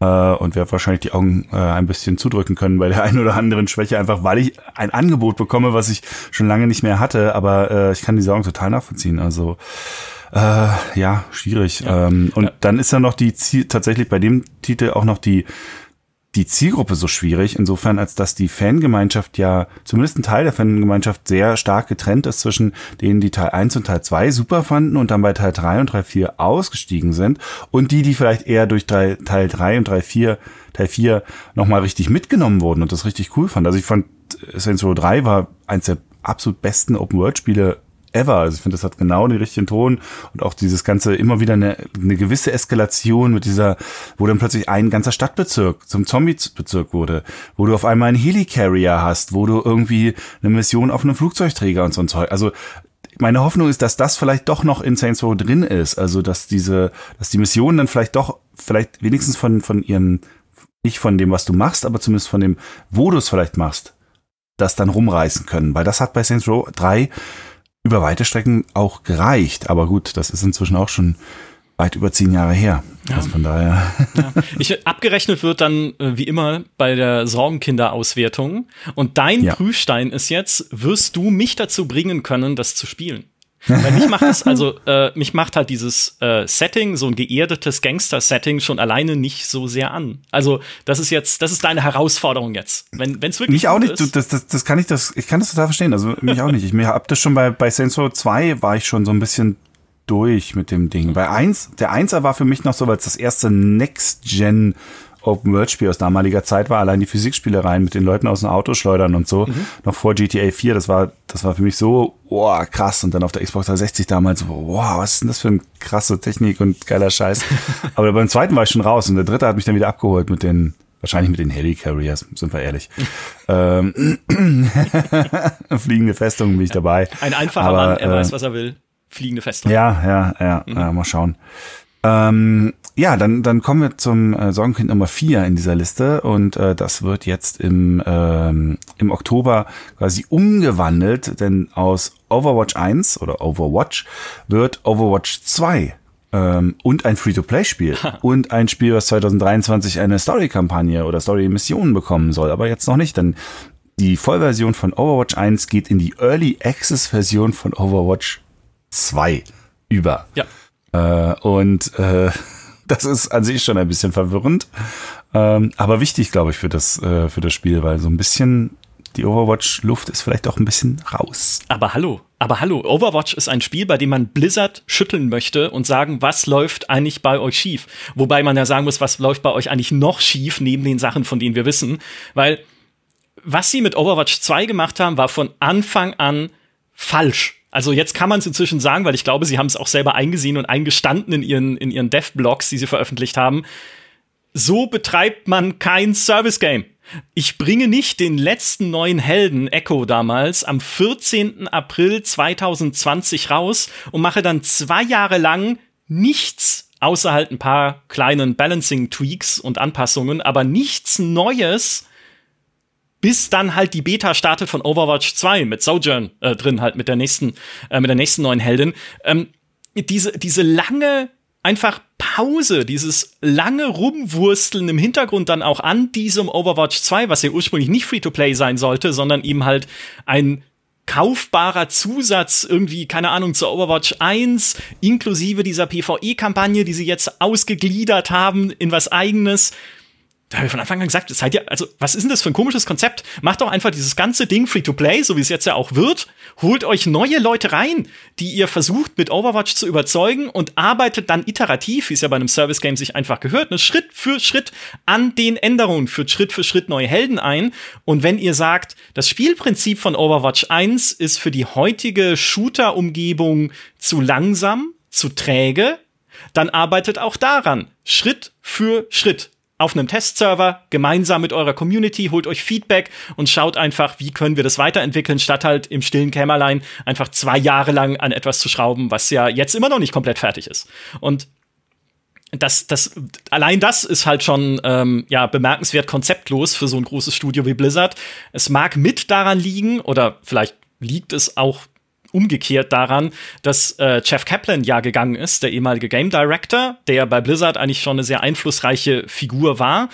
äh, und werde wahrscheinlich die Augen äh, ein bisschen zudrücken können bei der einen oder anderen Schwäche, einfach weil ich ein Angebot bekomme, was ich schon lange nicht mehr hatte, aber äh, ich kann die Sorgen total nachvollziehen. Also äh, ja, schwierig. Ja. Ähm, und ja. dann ist ja noch die tatsächlich bei dem Titel auch noch die die Zielgruppe so schwierig, insofern als dass die Fangemeinschaft ja, zumindest ein Teil der Fangemeinschaft sehr stark getrennt ist zwischen denen, die Teil 1 und Teil 2 super fanden und dann bei Teil 3 und Teil 4 ausgestiegen sind und die, die vielleicht eher durch Teil, Teil 3 und Teil 4, Teil 4 nochmal richtig mitgenommen wurden und das richtig cool fand. Also ich fand Saints Row 3 war eins der absolut besten Open-World-Spiele ever. Also ich finde, das hat genau den richtigen Ton und auch dieses ganze immer wieder eine, eine gewisse Eskalation mit dieser, wo dann plötzlich ein ganzer Stadtbezirk zum Zombie-Bezirk wurde, wo du auf einmal einen Helicarrier hast, wo du irgendwie eine Mission auf einem Flugzeugträger und so ein Zeug. Also meine Hoffnung ist, dass das vielleicht doch noch in Saints Row drin ist. Also dass diese, dass die Missionen dann vielleicht doch, vielleicht wenigstens von von ihrem nicht von dem, was du machst, aber zumindest von dem, wo du es vielleicht machst, das dann rumreißen können. Weil das hat bei Saints Row 3 über weite Strecken auch gereicht. Aber gut, das ist inzwischen auch schon weit über zehn Jahre her. Ja. Also von daher. Ja. Ich, abgerechnet wird dann äh, wie immer bei der Sorgenkinderauswertung. Und dein ja. Prüfstein ist jetzt, wirst du mich dazu bringen können, das zu spielen? Weil mich macht es, also, äh, mich macht halt dieses äh, Setting, so ein geerdetes Gangster-Setting schon alleine nicht so sehr an. Also, das ist jetzt, das ist deine Herausforderung jetzt. Wenn es wirklich. Mich auch nicht, ist, das, das, das kann ich, das, ich kann das total verstehen. Also, mich auch nicht. Ich mir hab das schon bei, bei Sensor 2 war ich schon so ein bisschen durch mit dem Ding. Bei 1, der 1er war für mich noch so, weil es das erste Next-Gen Open-World-Spiel aus damaliger Zeit war. Allein die Physikspielereien mit den Leuten aus dem Auto schleudern und so. Mhm. Noch vor GTA 4, das war, das war für mich so, oh, krass. Und dann auf der Xbox 360 damals, wow, was ist denn das für eine krasse Technik und geiler Scheiß. Aber beim zweiten war ich schon raus und der dritte hat mich dann wieder abgeholt mit den, wahrscheinlich mit den Helicarriers, sind wir ehrlich. ähm, fliegende Festungen bin ich dabei. Ein einfacher Aber, Mann, er äh, weiß, was er will. Fliegende Festung. Ja, ja, ja, mhm. äh, mal schauen. Ähm, ja, dann, dann kommen wir zum äh, Sorgenkind Nummer vier in dieser Liste und äh, das wird jetzt im, ähm, im Oktober quasi umgewandelt, denn aus Overwatch 1 oder Overwatch wird Overwatch 2 ähm, und ein Free-to-Play-Spiel und ein Spiel, was 2023 eine Story-Kampagne oder Story-Mission bekommen soll, aber jetzt noch nicht, denn die Vollversion von Overwatch 1 geht in die Early Access-Version von Overwatch 2 über. Ja. Äh, und äh, das ist an sich schon ein bisschen verwirrend. Ähm, aber wichtig, glaube ich, für das, äh, für das Spiel, weil so ein bisschen die Overwatch-Luft ist vielleicht auch ein bisschen raus. Aber hallo, aber hallo, Overwatch ist ein Spiel, bei dem man Blizzard schütteln möchte und sagen, was läuft eigentlich bei euch schief? Wobei man ja sagen muss, was läuft bei euch eigentlich noch schief, neben den Sachen, von denen wir wissen. Weil was sie mit Overwatch 2 gemacht haben, war von Anfang an falsch. Also jetzt kann man es inzwischen sagen, weil ich glaube, sie haben es auch selber eingesehen und eingestanden in ihren, in ihren Dev-Blogs, die sie veröffentlicht haben. So betreibt man kein Service-Game. Ich bringe nicht den letzten neuen Helden, Echo damals, am 14. April 2020 raus und mache dann zwei Jahre lang nichts, außer halt ein paar kleinen Balancing-Tweaks und Anpassungen, aber nichts Neues, bis dann halt die Beta startet von Overwatch 2 mit Sojourn äh, drin, halt mit der nächsten, äh, mit der nächsten neuen Heldin. Ähm, diese, diese lange einfach Pause, dieses lange Rumwursteln im Hintergrund dann auch an diesem Overwatch 2, was ja ursprünglich nicht Free-to-Play sein sollte, sondern eben halt ein kaufbarer Zusatz irgendwie, keine Ahnung, zur Overwatch 1, inklusive dieser PvE-Kampagne, die sie jetzt ausgegliedert haben in was eigenes da habe ich von Anfang an gesagt, seid ihr, also, was ist denn das für ein komisches Konzept? Macht doch einfach dieses ganze Ding free to play, so wie es jetzt ja auch wird. Holt euch neue Leute rein, die ihr versucht mit Overwatch zu überzeugen und arbeitet dann iterativ, wie es ja bei einem Service Game sich einfach gehört, ne, Schritt für Schritt an den Änderungen, führt Schritt für Schritt neue Helden ein. Und wenn ihr sagt, das Spielprinzip von Overwatch 1 ist für die heutige Shooter-Umgebung zu langsam, zu träge, dann arbeitet auch daran. Schritt für Schritt auf einem Testserver gemeinsam mit eurer Community, holt euch Feedback und schaut einfach, wie können wir das weiterentwickeln, statt halt im stillen Kämmerlein einfach zwei Jahre lang an etwas zu schrauben, was ja jetzt immer noch nicht komplett fertig ist. Und das, das, allein das ist halt schon ähm, ja, bemerkenswert konzeptlos für so ein großes Studio wie Blizzard. Es mag mit daran liegen, oder vielleicht liegt es auch umgekehrt daran, dass äh, Jeff Kaplan ja gegangen ist, der ehemalige Game Director, der bei Blizzard eigentlich schon eine sehr einflussreiche Figur war.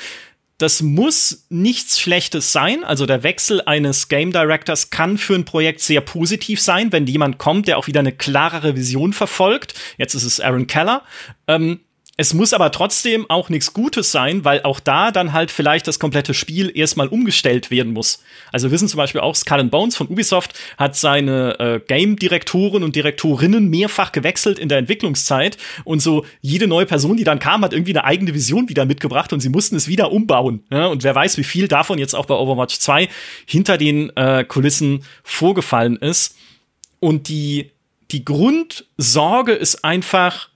Das muss nichts Schlechtes sein. Also der Wechsel eines Game Directors kann für ein Projekt sehr positiv sein, wenn jemand kommt, der auch wieder eine klarere Vision verfolgt. Jetzt ist es Aaron Keller. Ähm, es muss aber trotzdem auch nichts Gutes sein, weil auch da dann halt vielleicht das komplette Spiel erstmal umgestellt werden muss. Also wir wissen zum Beispiel auch, Skull Bones von Ubisoft hat seine äh, Game-Direktoren und Direktorinnen mehrfach gewechselt in der Entwicklungszeit und so jede neue Person, die dann kam, hat irgendwie eine eigene Vision wieder mitgebracht und sie mussten es wieder umbauen. Ja? Und wer weiß, wie viel davon jetzt auch bei Overwatch 2 hinter den äh, Kulissen vorgefallen ist. Und die, die Grundsorge ist einfach,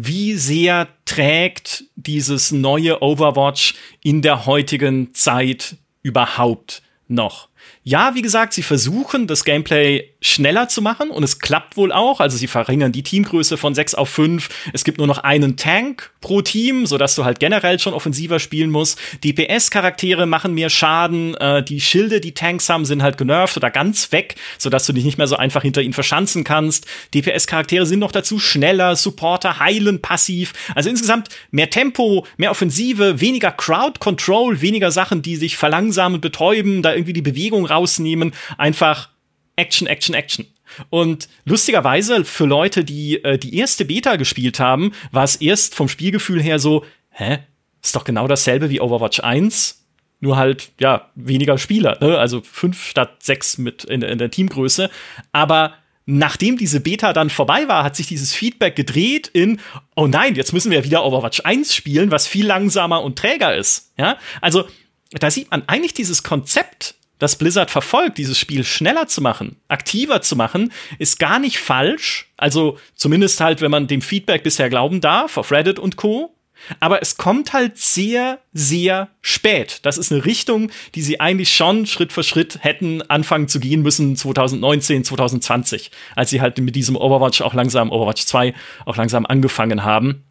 wie sehr trägt dieses neue Overwatch in der heutigen Zeit überhaupt noch? Ja, wie gesagt, sie versuchen, das Gameplay schneller zu machen und es klappt wohl auch. Also sie verringern die Teamgröße von 6 auf 5. Es gibt nur noch einen Tank pro Team, sodass du halt generell schon offensiver spielen musst. DPS-Charaktere machen mehr Schaden. Äh, die Schilde, die Tanks haben, sind halt genervt oder ganz weg, sodass du dich nicht mehr so einfach hinter ihnen verschanzen kannst. DPS-Charaktere sind noch dazu schneller, Supporter heilen passiv. Also insgesamt mehr Tempo, mehr Offensive, weniger Crowd-Control, weniger Sachen, die sich verlangsamen, betäuben, da irgendwie die Bewegung rausnehmen. Einfach Action, Action, Action. Und lustigerweise für Leute, die äh, die erste Beta gespielt haben, war es erst vom Spielgefühl her so, hä? Ist doch genau dasselbe wie Overwatch 1, nur halt, ja, weniger Spieler, ne? Also fünf statt sechs mit in, in der Teamgröße. Aber nachdem diese Beta dann vorbei war, hat sich dieses Feedback gedreht in, oh nein, jetzt müssen wir wieder Overwatch 1 spielen, was viel langsamer und träger ist. Ja, also da sieht man eigentlich dieses Konzept das Blizzard verfolgt, dieses Spiel schneller zu machen, aktiver zu machen, ist gar nicht falsch. Also zumindest halt, wenn man dem Feedback bisher glauben darf, auf Reddit und Co. Aber es kommt halt sehr, sehr spät. Das ist eine Richtung, die sie eigentlich schon Schritt für Schritt hätten anfangen zu gehen müssen 2019, 2020, als sie halt mit diesem Overwatch auch langsam, Overwatch 2 auch langsam angefangen haben.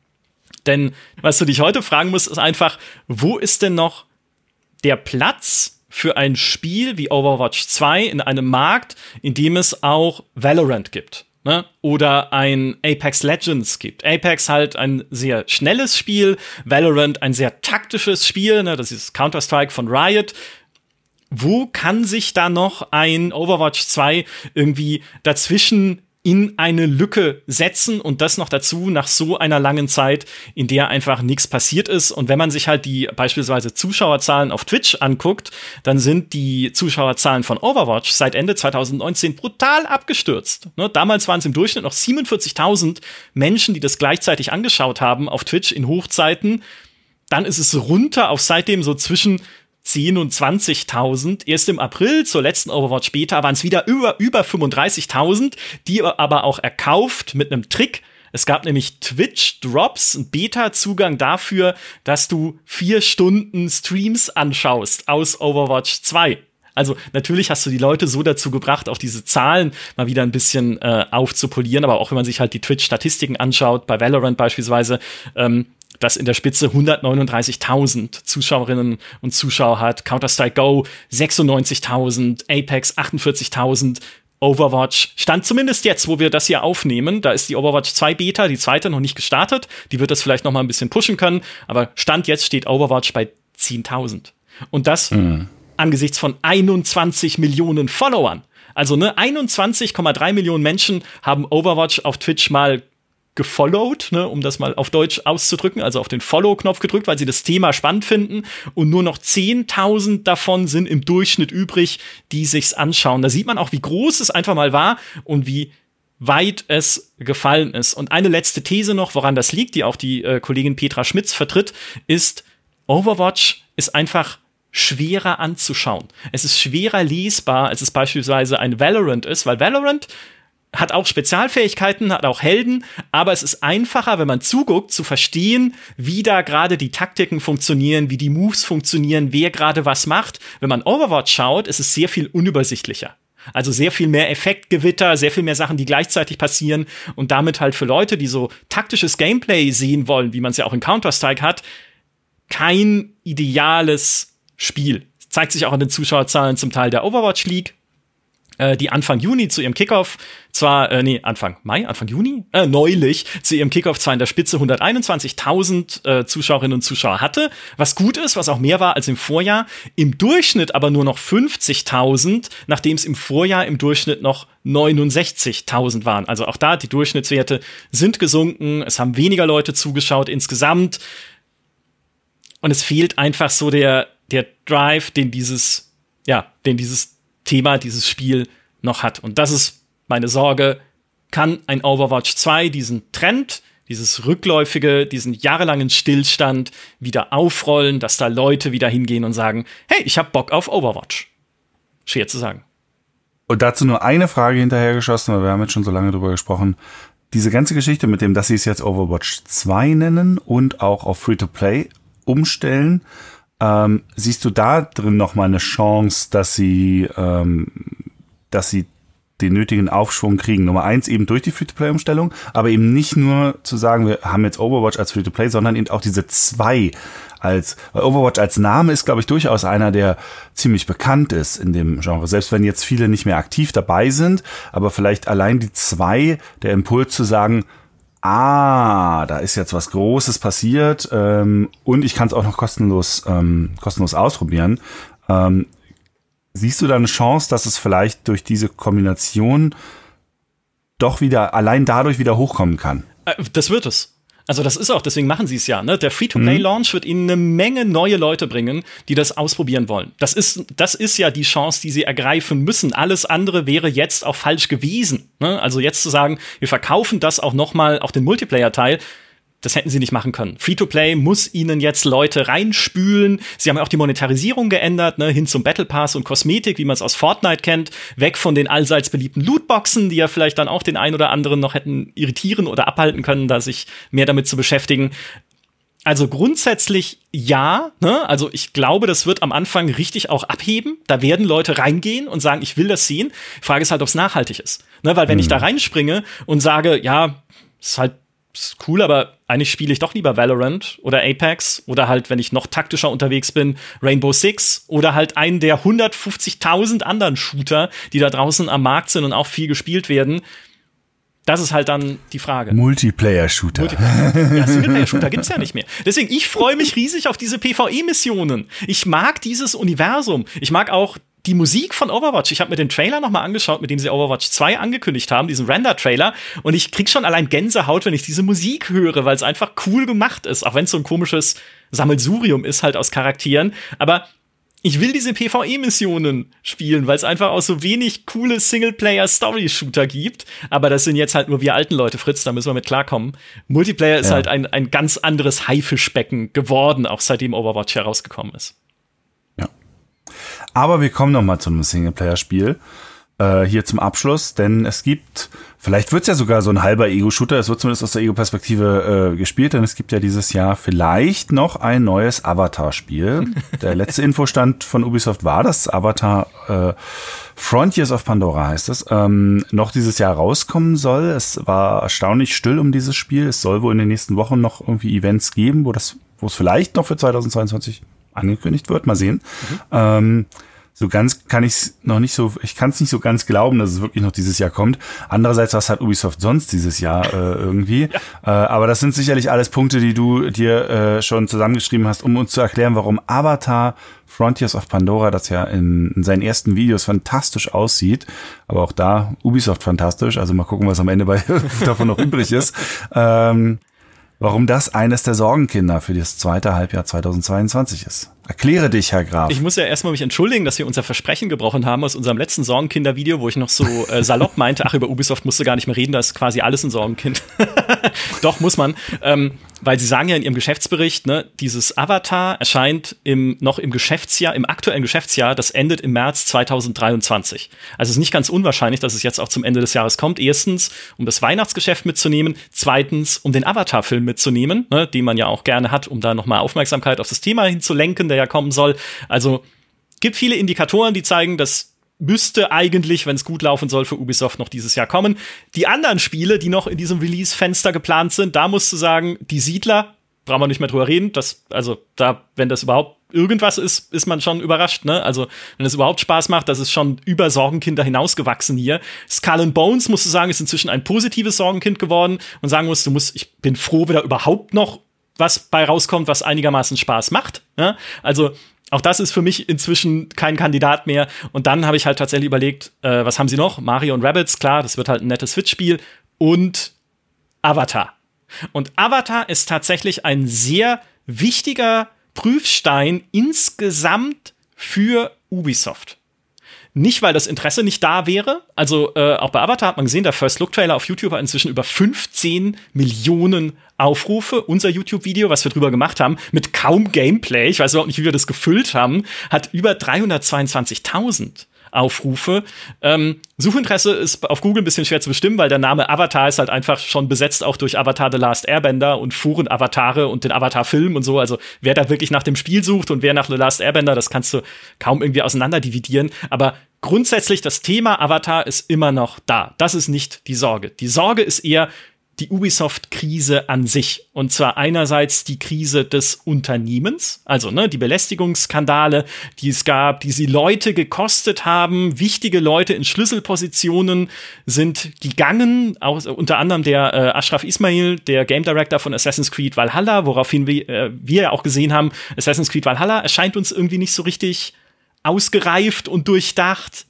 Denn was du dich heute fragen musst, ist einfach, wo ist denn noch der Platz für ein Spiel wie Overwatch 2 in einem Markt, in dem es auch Valorant gibt. Ne? Oder ein Apex Legends gibt. Apex halt ein sehr schnelles Spiel, Valorant ein sehr taktisches Spiel, ne? das ist Counter-Strike von Riot. Wo kann sich da noch ein Overwatch 2 irgendwie dazwischen in eine Lücke setzen und das noch dazu nach so einer langen Zeit, in der einfach nichts passiert ist. Und wenn man sich halt die beispielsweise Zuschauerzahlen auf Twitch anguckt, dann sind die Zuschauerzahlen von Overwatch seit Ende 2019 brutal abgestürzt. Ne? Damals waren es im Durchschnitt noch 47.000 Menschen, die das gleichzeitig angeschaut haben auf Twitch in Hochzeiten. Dann ist es runter auf seitdem so zwischen 10 und 20.000. Erst im April zur letzten Overwatch Beta waren es wieder über, über 35.000, die aber auch erkauft mit einem Trick. Es gab nämlich Twitch Drops, einen Beta-Zugang dafür, dass du vier Stunden Streams anschaust aus Overwatch 2. Also natürlich hast du die Leute so dazu gebracht, auch diese Zahlen mal wieder ein bisschen äh, aufzupolieren, aber auch wenn man sich halt die Twitch-Statistiken anschaut, bei Valorant beispielsweise, ähm, das in der Spitze 139.000 Zuschauerinnen und Zuschauer hat, Counter-Strike Go 96.000, Apex 48.000, Overwatch stand zumindest jetzt, wo wir das hier aufnehmen. Da ist die Overwatch 2 Beta, die zweite noch nicht gestartet. Die wird das vielleicht noch mal ein bisschen pushen können. Aber Stand jetzt steht Overwatch bei 10.000. Und das mhm. angesichts von 21 Millionen Followern. Also ne, 21,3 Millionen Menschen haben Overwatch auf Twitch mal gefollowed, ne, um das mal auf Deutsch auszudrücken, also auf den Follow-Knopf gedrückt, weil sie das Thema spannend finden und nur noch 10.000 davon sind im Durchschnitt übrig, die sich's anschauen. Da sieht man auch, wie groß es einfach mal war und wie weit es gefallen ist. Und eine letzte These noch, woran das liegt, die auch die äh, Kollegin Petra Schmitz vertritt, ist, Overwatch ist einfach schwerer anzuschauen. Es ist schwerer lesbar, als es beispielsweise ein Valorant ist, weil Valorant hat auch Spezialfähigkeiten, hat auch Helden, aber es ist einfacher, wenn man zuguckt, zu verstehen, wie da gerade die Taktiken funktionieren, wie die Moves funktionieren, wer gerade was macht. Wenn man Overwatch schaut, ist es sehr viel unübersichtlicher. Also sehr viel mehr Effektgewitter, sehr viel mehr Sachen, die gleichzeitig passieren und damit halt für Leute, die so taktisches Gameplay sehen wollen, wie man es ja auch in Counter-Strike hat, kein ideales Spiel. zeigt sich auch an den Zuschauerzahlen zum Teil der Overwatch League die Anfang Juni zu ihrem Kickoff zwar, äh, nee, Anfang Mai, Anfang Juni, äh, neulich zu ihrem Kickoff zwar in der Spitze 121.000 äh, Zuschauerinnen und Zuschauer hatte, was gut ist, was auch mehr war als im Vorjahr, im Durchschnitt aber nur noch 50.000, nachdem es im Vorjahr im Durchschnitt noch 69.000 waren. Also auch da, die Durchschnittswerte sind gesunken, es haben weniger Leute zugeschaut insgesamt und es fehlt einfach so der, der Drive, den dieses, ja, den dieses Thema dieses Spiel noch hat. Und das ist meine Sorge. Kann ein Overwatch 2 diesen Trend, dieses rückläufige, diesen jahrelangen Stillstand wieder aufrollen, dass da Leute wieder hingehen und sagen, hey, ich hab Bock auf Overwatch. Schwer zu sagen. Und dazu nur eine Frage hinterhergeschossen, weil wir haben jetzt schon so lange drüber gesprochen. Diese ganze Geschichte mit dem, dass sie es jetzt Overwatch 2 nennen und auch auf Free-to-Play umstellen, ähm, siehst du da drin noch mal eine Chance, dass sie, ähm, dass sie den nötigen Aufschwung kriegen. Nummer eins eben durch die Free-to-Play-Umstellung, aber eben nicht nur zu sagen, wir haben jetzt Overwatch als Free-to-Play, sondern eben auch diese zwei als, weil Overwatch als Name ist, glaube ich, durchaus einer, der ziemlich bekannt ist in dem Genre. Selbst wenn jetzt viele nicht mehr aktiv dabei sind, aber vielleicht allein die zwei, der Impuls zu sagen, ah, da ist jetzt was Großes passiert ähm, und ich kann es auch noch kostenlos, ähm, kostenlos ausprobieren. Ähm, siehst du da eine Chance, dass es vielleicht durch diese Kombination doch wieder, allein dadurch wieder hochkommen kann? Äh, das wird es. Also das ist auch, deswegen machen sie es ja. Ne? Der Free-to-Play-Launch mhm. wird ihnen eine Menge neue Leute bringen, die das ausprobieren wollen. Das ist, das ist ja die Chance, die sie ergreifen müssen. Alles andere wäre jetzt auch falsch gewesen. Ne? Also jetzt zu sagen, wir verkaufen das auch noch mal, auch den Multiplayer-Teil, das hätten sie nicht machen können. Free-to-Play muss ihnen jetzt Leute reinspülen. Sie haben auch die Monetarisierung geändert, ne, hin zum Battle Pass und Kosmetik, wie man es aus Fortnite kennt, weg von den allseits beliebten Lootboxen, die ja vielleicht dann auch den einen oder anderen noch hätten irritieren oder abhalten können, da sich mehr damit zu beschäftigen. Also grundsätzlich ja, ne? Also ich glaube, das wird am Anfang richtig auch abheben. Da werden Leute reingehen und sagen, ich will das sehen. Frage ist halt, ob es nachhaltig ist. Ne? Weil wenn mhm. ich da reinspringe und sage, ja, ist halt ist cool, aber eigentlich spiele ich doch lieber Valorant oder Apex oder halt, wenn ich noch taktischer unterwegs bin, Rainbow Six oder halt einen der 150.000 anderen Shooter, die da draußen am Markt sind und auch viel gespielt werden. Das ist halt dann die Frage. Multiplayer-Shooter. Multiplayer. Ja, Singleplayer-Shooter gibt's ja nicht mehr. Deswegen, ich freue mich riesig auf diese PvE-Missionen. Ich mag dieses Universum. Ich mag auch die Musik von Overwatch, ich habe mir den Trailer nochmal angeschaut, mit dem sie Overwatch 2 angekündigt haben, diesen Render-Trailer, und ich krieg schon allein Gänsehaut, wenn ich diese Musik höre, weil es einfach cool gemacht ist, auch wenn es so ein komisches Sammelsurium ist halt aus Charakteren. Aber ich will diese PvE-Missionen spielen, weil es einfach auch so wenig coole Singleplayer-Story-Shooter gibt. Aber das sind jetzt halt nur wir alten Leute, Fritz, da müssen wir mit klarkommen. Multiplayer ist halt ein, ein ganz anderes Haifischbecken geworden, auch seitdem Overwatch herausgekommen ist. Aber wir kommen noch mal zu einem Singleplayer-Spiel äh, hier zum Abschluss, denn es gibt, vielleicht wird es ja sogar so ein halber Ego-Shooter, es wird zumindest aus der Ego-Perspektive äh, gespielt, denn es gibt ja dieses Jahr vielleicht noch ein neues Avatar-Spiel. der letzte Infostand von Ubisoft war das Avatar äh, Frontiers of Pandora heißt es, ähm, noch dieses Jahr rauskommen soll. Es war erstaunlich still um dieses Spiel. Es soll wohl in den nächsten Wochen noch irgendwie Events geben, wo das, wo es vielleicht noch für 2022 angekündigt wird. Mal sehen. Mhm. Ähm, so ganz kann ich es noch nicht so, ich kann es nicht so ganz glauben, dass es wirklich noch dieses Jahr kommt. Andererseits, was hat Ubisoft sonst dieses Jahr äh, irgendwie? Ja. Äh, aber das sind sicherlich alles Punkte, die du dir äh, schon zusammengeschrieben hast, um uns zu erklären, warum Avatar Frontiers of Pandora, das ja in, in seinen ersten Videos fantastisch aussieht, aber auch da Ubisoft fantastisch. Also mal gucken, was am Ende bei davon noch übrig ist. Ähm, warum das eines der Sorgenkinder für das zweite Halbjahr 2022 ist. Erkläre dich, Herr Graf. Ich muss ja erstmal mich entschuldigen, dass wir unser Versprechen gebrochen haben aus unserem letzten Sorgenkinder-Video, wo ich noch so äh, salopp meinte, ach, über Ubisoft musst du gar nicht mehr reden, da ist quasi alles ein Sorgenkind. Doch, muss man. Ähm, weil sie sagen ja in ihrem Geschäftsbericht, ne, dieses Avatar erscheint im, noch im Geschäftsjahr, im aktuellen Geschäftsjahr, das endet im März 2023. Also es ist nicht ganz unwahrscheinlich, dass es jetzt auch zum Ende des Jahres kommt. Erstens, um das Weihnachtsgeschäft mitzunehmen. Zweitens, um den Avatar-Film mitzunehmen, ne, den man ja auch gerne hat, um da nochmal Aufmerksamkeit auf das Thema hinzulenken, ja kommen soll. Also gibt viele Indikatoren, die zeigen, dass müsste eigentlich, wenn es gut laufen soll, für Ubisoft noch dieses Jahr kommen. Die anderen Spiele, die noch in diesem Release-Fenster geplant sind, da musst du sagen, die Siedler, brauchen wir nicht mehr drüber reden. Das, also, da, wenn das überhaupt irgendwas ist, ist man schon überrascht, ne? Also, wenn es überhaupt Spaß macht, das ist schon über Sorgenkinder hinausgewachsen hier. Skull and Bones, musst du sagen, ist inzwischen ein positives Sorgenkind geworden und sagen musst, du musst, ich bin froh, da überhaupt noch was bei rauskommt, was einigermaßen Spaß macht. Ja? Also, auch das ist für mich inzwischen kein Kandidat mehr. Und dann habe ich halt tatsächlich überlegt, äh, was haben sie noch? Mario und Rabbits, klar, das wird halt ein nettes Switch-Spiel. Und Avatar. Und Avatar ist tatsächlich ein sehr wichtiger Prüfstein insgesamt für Ubisoft. Nicht, weil das Interesse nicht da wäre. Also äh, auch bei Avatar hat man gesehen, der First Look Trailer auf YouTube hat inzwischen über 15 Millionen Aufrufe. Unser YouTube-Video, was wir drüber gemacht haben, mit kaum Gameplay, ich weiß überhaupt nicht, wie wir das gefüllt haben, hat über 322.000. Aufrufe. Ähm, Suchinteresse ist auf Google ein bisschen schwer zu bestimmen, weil der Name Avatar ist halt einfach schon besetzt auch durch Avatar The Last Airbender und Foren-Avatare und den Avatar-Film und so. Also wer da wirklich nach dem Spiel sucht und wer nach The Last Airbender, das kannst du kaum irgendwie auseinander dividieren. Aber grundsätzlich das Thema Avatar ist immer noch da. Das ist nicht die Sorge. Die Sorge ist eher, die Ubisoft-Krise an sich. Und zwar einerseits die Krise des Unternehmens, also ne, die Belästigungsskandale, die es gab, die sie Leute gekostet haben. Wichtige Leute in Schlüsselpositionen sind gegangen, auch, unter anderem der äh, Ashraf Ismail, der Game Director von Assassin's Creed Valhalla, woraufhin wir, äh, auch gesehen haben, Assassin's Creed Valhalla erscheint uns irgendwie nicht so richtig ausgereift und durchdacht.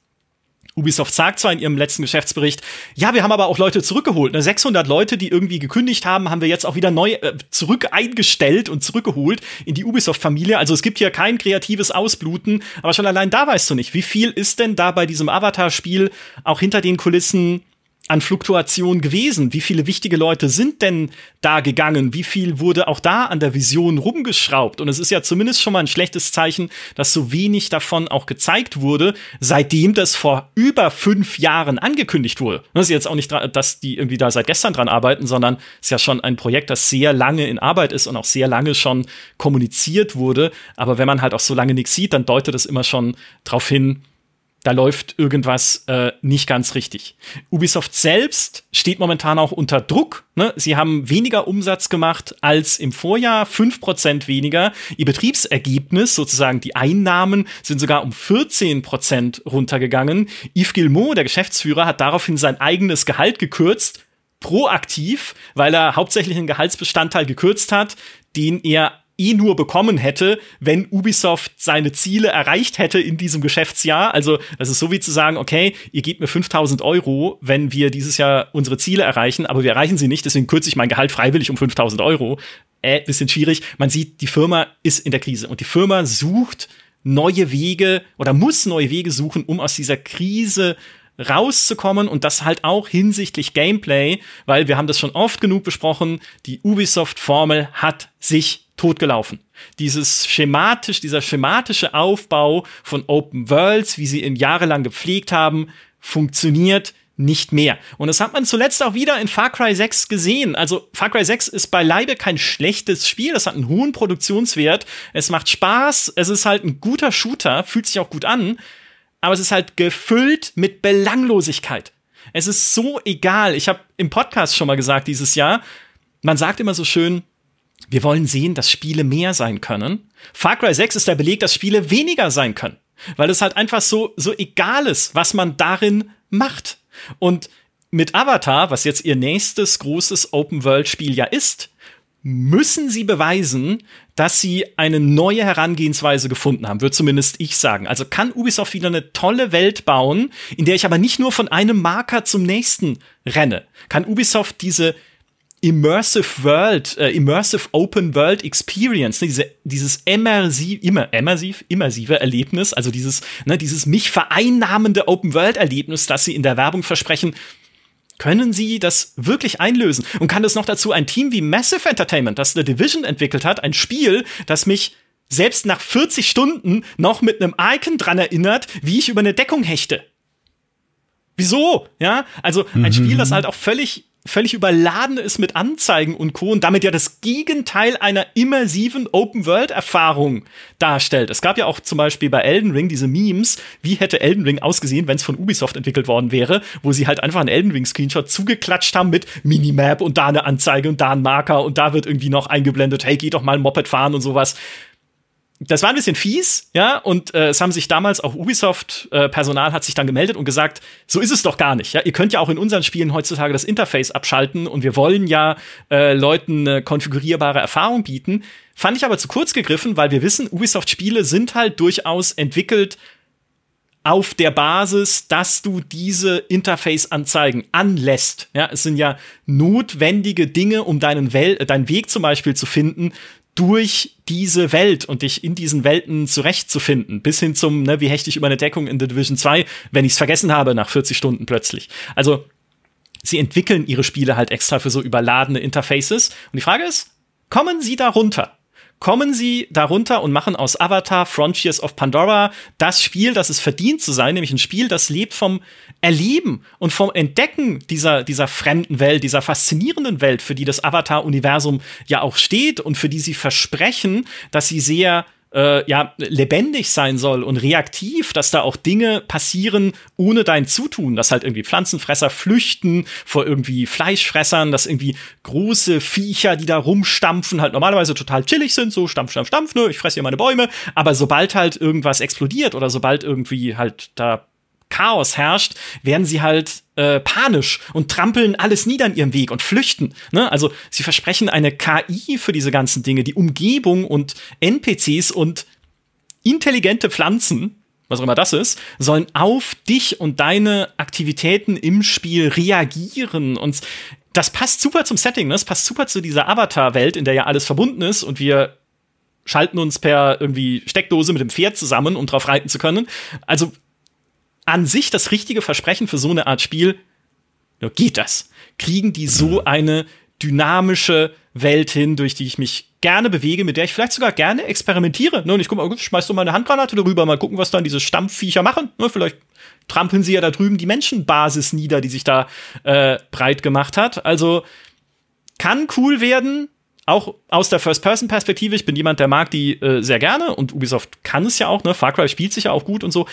Ubisoft sagt zwar in ihrem letzten Geschäftsbericht, ja, wir haben aber auch Leute zurückgeholt. Ne? 600 Leute, die irgendwie gekündigt haben, haben wir jetzt auch wieder neu äh, zurück eingestellt und zurückgeholt in die Ubisoft-Familie. Also es gibt hier kein kreatives Ausbluten, aber schon allein da weißt du nicht, wie viel ist denn da bei diesem Avatar-Spiel auch hinter den Kulissen an Fluktuation gewesen? Wie viele wichtige Leute sind denn da gegangen? Wie viel wurde auch da an der Vision rumgeschraubt? Und es ist ja zumindest schon mal ein schlechtes Zeichen, dass so wenig davon auch gezeigt wurde, seitdem das vor über fünf Jahren angekündigt wurde. Das ist jetzt auch nicht, dass die irgendwie da seit gestern dran arbeiten, sondern es ist ja schon ein Projekt, das sehr lange in Arbeit ist und auch sehr lange schon kommuniziert wurde. Aber wenn man halt auch so lange nichts sieht, dann deutet es immer schon darauf hin, da läuft irgendwas äh, nicht ganz richtig. Ubisoft selbst steht momentan auch unter Druck. Ne? Sie haben weniger Umsatz gemacht als im Vorjahr, 5% weniger. Ihr Betriebsergebnis, sozusagen die Einnahmen, sind sogar um 14% runtergegangen. Yves Gilmot, der Geschäftsführer, hat daraufhin sein eigenes Gehalt gekürzt, proaktiv, weil er hauptsächlich einen Gehaltsbestandteil gekürzt hat, den er eh nur bekommen hätte, wenn Ubisoft seine Ziele erreicht hätte in diesem Geschäftsjahr. Also das ist so wie zu sagen, okay, ihr gebt mir 5000 Euro, wenn wir dieses Jahr unsere Ziele erreichen, aber wir erreichen sie nicht, deswegen kürze ich mein Gehalt freiwillig um 5000 Euro. Äh, bisschen schwierig. Man sieht, die Firma ist in der Krise und die Firma sucht neue Wege oder muss neue Wege suchen, um aus dieser Krise rauszukommen und das halt auch hinsichtlich Gameplay, weil wir haben das schon oft genug besprochen, die Ubisoft-Formel hat sich totgelaufen. Dieses schematisch, dieser schematische Aufbau von Open Worlds, wie sie ihn jahrelang gepflegt haben, funktioniert nicht mehr. Und das hat man zuletzt auch wieder in Far Cry 6 gesehen. Also Far Cry 6 ist beileibe kein schlechtes Spiel, es hat einen hohen Produktionswert, es macht Spaß, es ist halt ein guter Shooter, fühlt sich auch gut an, aber es ist halt gefüllt mit Belanglosigkeit. Es ist so egal. Ich habe im Podcast schon mal gesagt dieses Jahr, man sagt immer so schön, wir wollen sehen, dass Spiele mehr sein können. Far Cry 6 ist der Beleg, dass Spiele weniger sein können. Weil es halt einfach so, so egal ist, was man darin macht. Und mit Avatar, was jetzt ihr nächstes großes Open-World-Spiel ja ist, müssen sie beweisen, dass sie eine neue Herangehensweise gefunden haben, würde zumindest ich sagen. Also kann Ubisoft wieder eine tolle Welt bauen, in der ich aber nicht nur von einem Marker zum nächsten renne. Kann Ubisoft diese Immersive World, äh, Immersive Open World Experience, ne, diese, dieses immersiv, immer, immersiv, immersive Erlebnis, also dieses, ne, dieses mich vereinnahmende Open World Erlebnis, das sie in der Werbung versprechen, können sie das wirklich einlösen? Und kann das noch dazu ein Team wie Massive Entertainment, das The Division entwickelt hat, ein Spiel, das mich selbst nach 40 Stunden noch mit einem Icon dran erinnert, wie ich über eine Deckung hechte? Wieso? Ja, also ein mhm. Spiel, das halt auch völlig völlig überladen ist mit Anzeigen und Co. und damit ja das Gegenteil einer immersiven Open-World-Erfahrung darstellt. Es gab ja auch zum Beispiel bei Elden Ring diese Memes, wie hätte Elden Ring ausgesehen, wenn es von Ubisoft entwickelt worden wäre, wo sie halt einfach einen Elden Ring-Screenshot zugeklatscht haben mit Minimap und da eine Anzeige und da ein Marker und da wird irgendwie noch eingeblendet, hey, geh doch mal ein Moped fahren und sowas. Das war ein bisschen fies, ja, und äh, es haben sich damals auch Ubisoft-Personal äh, hat sich dann gemeldet und gesagt, so ist es doch gar nicht. Ja, ihr könnt ja auch in unseren Spielen heutzutage das Interface abschalten und wir wollen ja äh, Leuten eine konfigurierbare Erfahrung bieten. Fand ich aber zu kurz gegriffen, weil wir wissen, Ubisoft-Spiele sind halt durchaus entwickelt auf der Basis, dass du diese Interface-Anzeigen anlässt. Ja, es sind ja notwendige Dinge, um deinen, Wel deinen Weg zum Beispiel zu finden, durch diese Welt und dich in diesen Welten zurechtzufinden, bis hin zum, ne, wie hechte ich über eine Deckung in The Division 2, wenn ich es vergessen habe nach 40 Stunden plötzlich. Also, sie entwickeln ihre Spiele halt extra für so überladene Interfaces. Und die Frage ist, kommen sie darunter? kommen sie darunter und machen aus Avatar Frontiers of Pandora das Spiel, das es verdient zu sein, nämlich ein Spiel, das lebt vom Erleben und vom Entdecken dieser, dieser fremden Welt, dieser faszinierenden Welt, für die das Avatar-Universum ja auch steht und für die sie versprechen, dass sie sehr äh, ja, lebendig sein soll und reaktiv, dass da auch Dinge passieren ohne dein Zutun, dass halt irgendwie Pflanzenfresser flüchten vor irgendwie Fleischfressern, dass irgendwie große Viecher, die da rumstampfen, halt normalerweise total chillig sind, so stampf, stampf, stampf, ne, ich fresse hier meine Bäume, aber sobald halt irgendwas explodiert oder sobald irgendwie halt da Chaos herrscht, werden sie halt äh, panisch und trampeln alles nieder in ihrem Weg und flüchten. Ne? Also sie versprechen eine KI für diese ganzen Dinge, die Umgebung und NPCs und intelligente Pflanzen, was auch immer das ist, sollen auf dich und deine Aktivitäten im Spiel reagieren. Und das passt super zum Setting, ne? das passt super zu dieser Avatar-Welt, in der ja alles verbunden ist und wir schalten uns per irgendwie Steckdose mit dem Pferd zusammen, um drauf reiten zu können. Also an sich das richtige Versprechen für so eine Art Spiel, ja, geht das? Kriegen die so eine dynamische Welt hin, durch die ich mich gerne bewege, mit der ich vielleicht sogar gerne experimentiere. Ne? Und ich guck mal, schmeiß doch mal eine Handgranate darüber, mal gucken, was dann diese Stampfviecher machen. Ne? Vielleicht trampeln sie ja da drüben die Menschenbasis nieder, die sich da äh, breit gemacht hat. Also kann cool werden, auch aus der First-Person-Perspektive. Ich bin jemand, der mag die äh, sehr gerne und Ubisoft kann es ja auch. Ne? Far Cry spielt sich ja auch gut und so.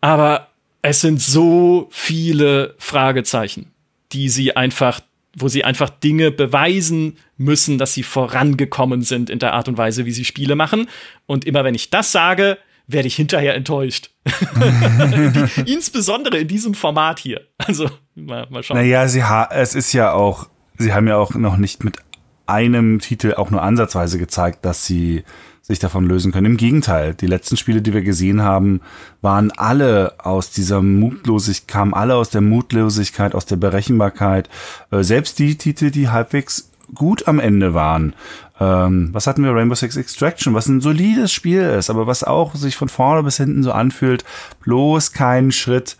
Aber es sind so viele Fragezeichen, die sie einfach, wo sie einfach Dinge beweisen müssen, dass sie vorangekommen sind in der Art und Weise, wie sie Spiele machen. Und immer wenn ich das sage, werde ich hinterher enttäuscht. die, insbesondere in diesem Format hier. Also, mal, mal schauen. Naja, sie es ist ja auch, sie haben ja auch noch nicht mit einem Titel auch nur ansatzweise gezeigt, dass sie sich davon lösen können. Im Gegenteil, die letzten Spiele, die wir gesehen haben, waren alle aus dieser Mutlosigkeit, kamen alle aus der Mutlosigkeit, aus der Berechenbarkeit. Äh, selbst die Titel, die halbwegs gut am Ende waren. Ähm, was hatten wir? Rainbow Six Extraction, was ein solides Spiel ist, aber was auch sich von vorne bis hinten so anfühlt, bloß keinen Schritt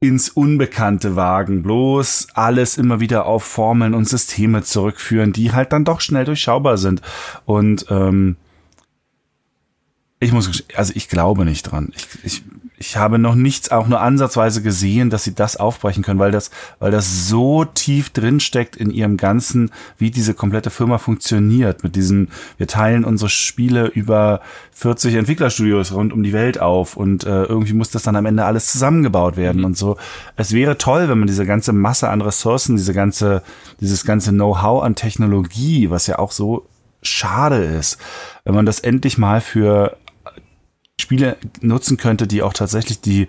ins Unbekannte wagen, bloß alles immer wieder auf Formeln und Systeme zurückführen, die halt dann doch schnell durchschaubar sind. Und ähm, ich muss, also ich glaube nicht dran. Ich, ich, ich habe noch nichts auch nur ansatzweise gesehen, dass sie das aufbrechen können, weil das, weil das so tief drinsteckt in ihrem Ganzen, wie diese komplette Firma funktioniert. Mit diesen, wir teilen unsere Spiele über 40 Entwicklerstudios rund um die Welt auf und äh, irgendwie muss das dann am Ende alles zusammengebaut werden mhm. und so. Es wäre toll, wenn man diese ganze Masse an Ressourcen, diese ganze, dieses ganze Know-how an Technologie, was ja auch so schade ist, wenn man das endlich mal für Spiele nutzen könnte, die auch tatsächlich die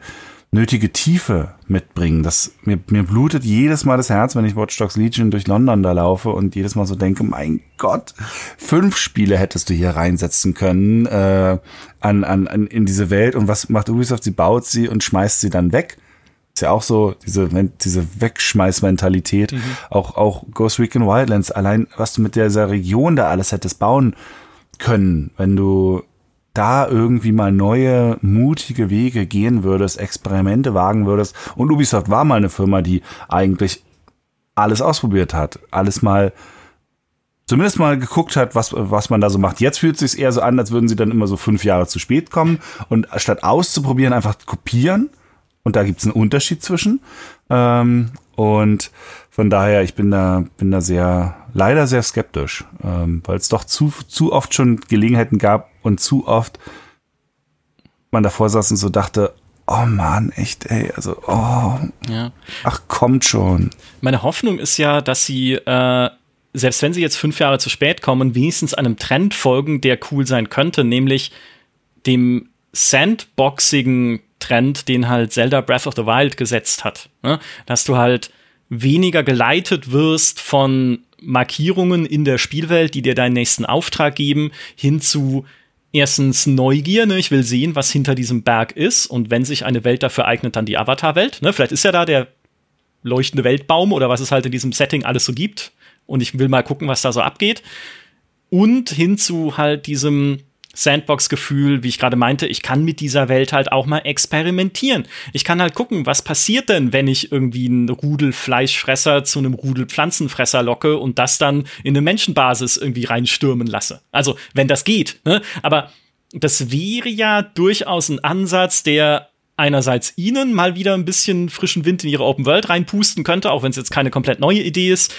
nötige Tiefe mitbringen. Das, mir, mir blutet jedes Mal das Herz, wenn ich Watch Dogs Legion durch London da laufe und jedes Mal so denke, mein Gott, fünf Spiele hättest du hier reinsetzen können äh, an, an, an, in diese Welt. Und was macht Ubisoft? Sie baut sie und schmeißt sie dann weg. Ist ja auch so diese, diese Wegschmeißmentalität. Mhm. Auch, auch Ghost Recon Wildlands, allein was du mit dieser Region da alles hättest bauen können, wenn du da irgendwie mal neue, mutige Wege gehen würdest, Experimente wagen würdest. Und Ubisoft war mal eine Firma, die eigentlich alles ausprobiert hat, alles mal zumindest mal geguckt hat, was, was man da so macht. Jetzt fühlt es sich eher so an, als würden sie dann immer so fünf Jahre zu spät kommen und statt auszuprobieren, einfach kopieren. Und da gibt es einen Unterschied zwischen. Ähm, und von daher, ich bin da, bin da sehr, leider sehr skeptisch, ähm, weil es doch zu, zu oft schon Gelegenheiten gab und zu oft man davor saß und so dachte, oh man, echt, ey, also, oh, ja. ach, kommt schon. Meine Hoffnung ist ja, dass sie äh, selbst wenn sie jetzt fünf Jahre zu spät kommen, wenigstens einem Trend folgen, der cool sein könnte, nämlich dem sandboxigen Trend, den halt Zelda Breath of the Wild gesetzt hat. Ne? Dass du halt weniger geleitet wirst von Markierungen in der Spielwelt, die dir deinen nächsten Auftrag geben, hin zu erstens Neugier, ne? ich will sehen, was hinter diesem Berg ist und wenn sich eine Welt dafür eignet, dann die Avatar-Welt. Ne? Vielleicht ist ja da der leuchtende Weltbaum oder was es halt in diesem Setting alles so gibt und ich will mal gucken, was da so abgeht. Und hin zu halt diesem Sandbox-Gefühl, wie ich gerade meinte, ich kann mit dieser Welt halt auch mal experimentieren. Ich kann halt gucken, was passiert denn, wenn ich irgendwie einen Rudel Fleischfresser zu einem Rudel Pflanzenfresser locke und das dann in eine Menschenbasis irgendwie reinstürmen lasse. Also, wenn das geht. Ne? Aber das wäre ja durchaus ein Ansatz, der einerseits ihnen mal wieder ein bisschen frischen Wind in ihre Open World reinpusten könnte, auch wenn es jetzt keine komplett neue Idee ist.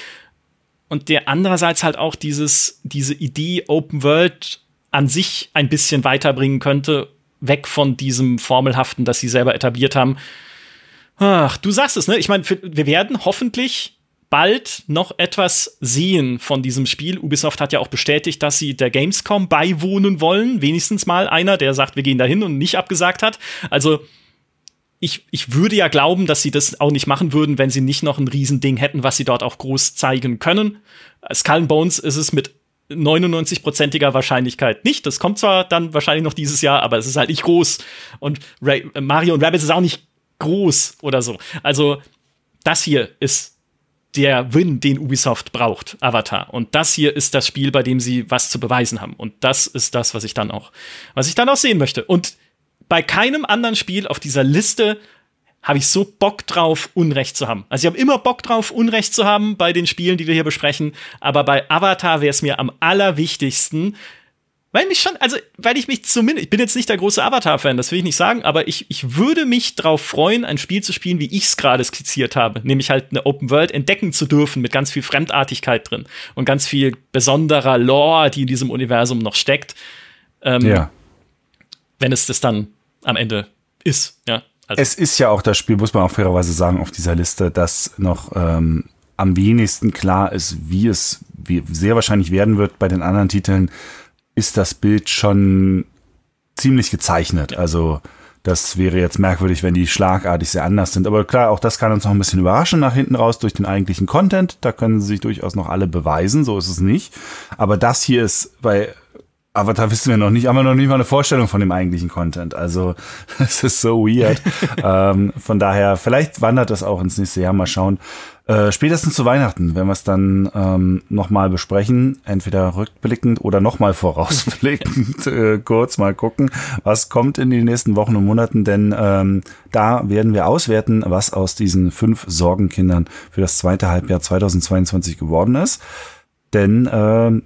Und der andererseits halt auch dieses, diese Idee Open World an sich ein bisschen weiterbringen könnte, weg von diesem Formelhaften, das sie selber etabliert haben. Ach, du sagst es, ne? Ich meine, wir werden hoffentlich bald noch etwas sehen von diesem Spiel. Ubisoft hat ja auch bestätigt, dass sie der Gamescom beiwohnen wollen. Wenigstens mal einer, der sagt, wir gehen dahin und nicht abgesagt hat. Also, ich, ich würde ja glauben, dass sie das auch nicht machen würden, wenn sie nicht noch ein Riesending hätten, was sie dort auch groß zeigen können. Skull Bones ist es mit 99-prozentiger Wahrscheinlichkeit nicht. Das kommt zwar dann wahrscheinlich noch dieses Jahr, aber es ist halt nicht groß. Und Ray, Mario und Rabbids ist auch nicht groß oder so. Also, das hier ist der Win, den Ubisoft braucht, Avatar. Und das hier ist das Spiel, bei dem sie was zu beweisen haben. Und das ist das, was ich dann auch, was ich dann auch sehen möchte. Und bei keinem anderen Spiel auf dieser Liste habe ich so Bock drauf, Unrecht zu haben. Also ich habe immer Bock drauf, Unrecht zu haben bei den Spielen, die wir hier besprechen. Aber bei Avatar wäre es mir am allerwichtigsten, weil mich schon, also, weil ich mich zumindest, ich bin jetzt nicht der große Avatar-Fan, das will ich nicht sagen, aber ich, ich würde mich drauf freuen, ein Spiel zu spielen, wie ich es gerade skizziert habe. Nämlich halt eine Open World entdecken zu dürfen, mit ganz viel Fremdartigkeit drin und ganz viel besonderer Lore, die in diesem Universum noch steckt. Ähm, ja. Wenn es das dann am Ende ist, ja. Also es ist ja auch das Spiel, muss man auch fairerweise sagen, auf dieser Liste, das noch ähm, am wenigsten klar ist, wie es wie sehr wahrscheinlich werden wird. Bei den anderen Titeln ist das Bild schon ziemlich gezeichnet. Also das wäre jetzt merkwürdig, wenn die schlagartig sehr anders sind. Aber klar, auch das kann uns noch ein bisschen überraschen nach hinten raus durch den eigentlichen Content. Da können sie sich durchaus noch alle beweisen, so ist es nicht. Aber das hier ist bei aber da wissen wir noch nicht, haben wir noch nicht mal eine Vorstellung von dem eigentlichen Content. Also es ist so weird. ähm, von daher, vielleicht wandert das auch ins nächste Jahr. Mal schauen. Äh, spätestens zu Weihnachten, wenn wir es dann ähm, nochmal besprechen, entweder rückblickend oder nochmal vorausblickend, äh, kurz mal gucken, was kommt in den nächsten Wochen und Monaten, denn ähm, da werden wir auswerten, was aus diesen fünf Sorgenkindern für das zweite Halbjahr 2022 geworden ist. Denn äh,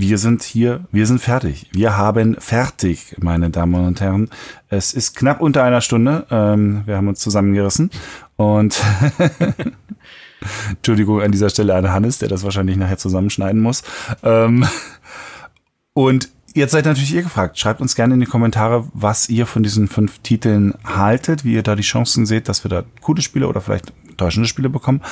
wir sind hier, wir sind fertig. Wir haben fertig, meine Damen und Herren. Es ist knapp unter einer Stunde. Ähm, wir haben uns zusammengerissen. Und Entschuldigung an dieser Stelle an Hannes, der das wahrscheinlich nachher zusammenschneiden muss. Ähm, und jetzt seid natürlich ihr gefragt. Schreibt uns gerne in die Kommentare, was ihr von diesen fünf Titeln haltet, wie ihr da die Chancen seht, dass wir da coole Spiele oder vielleicht täuschende Spiele bekommen.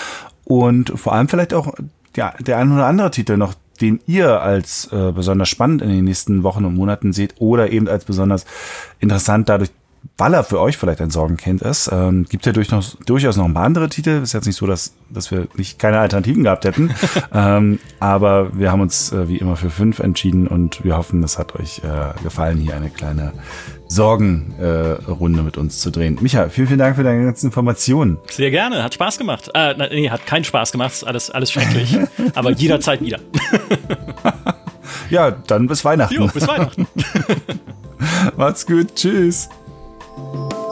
Und vor allem vielleicht auch ja, der ein oder andere Titel noch, den ihr als äh, besonders spannend in den nächsten Wochen und Monaten seht oder eben als besonders interessant dadurch, weil er für euch vielleicht ein Sorgenkind ist. Ähm, gibt ja durchaus, durchaus noch ein paar andere Titel. Ist jetzt nicht so, dass, dass wir nicht keine Alternativen gehabt hätten. ähm, aber wir haben uns äh, wie immer für fünf entschieden und wir hoffen, es hat euch äh, gefallen, hier eine kleine Sorgenrunde äh, mit uns zu drehen. Micha, vielen, vielen Dank für deine ganzen Informationen. Sehr gerne, hat Spaß gemacht. Äh, nee, hat keinen Spaß gemacht, alles, alles schrecklich. aber jederzeit wieder. ja, dann bis Weihnachten. Jo, bis Weihnachten. Macht's gut, tschüss. you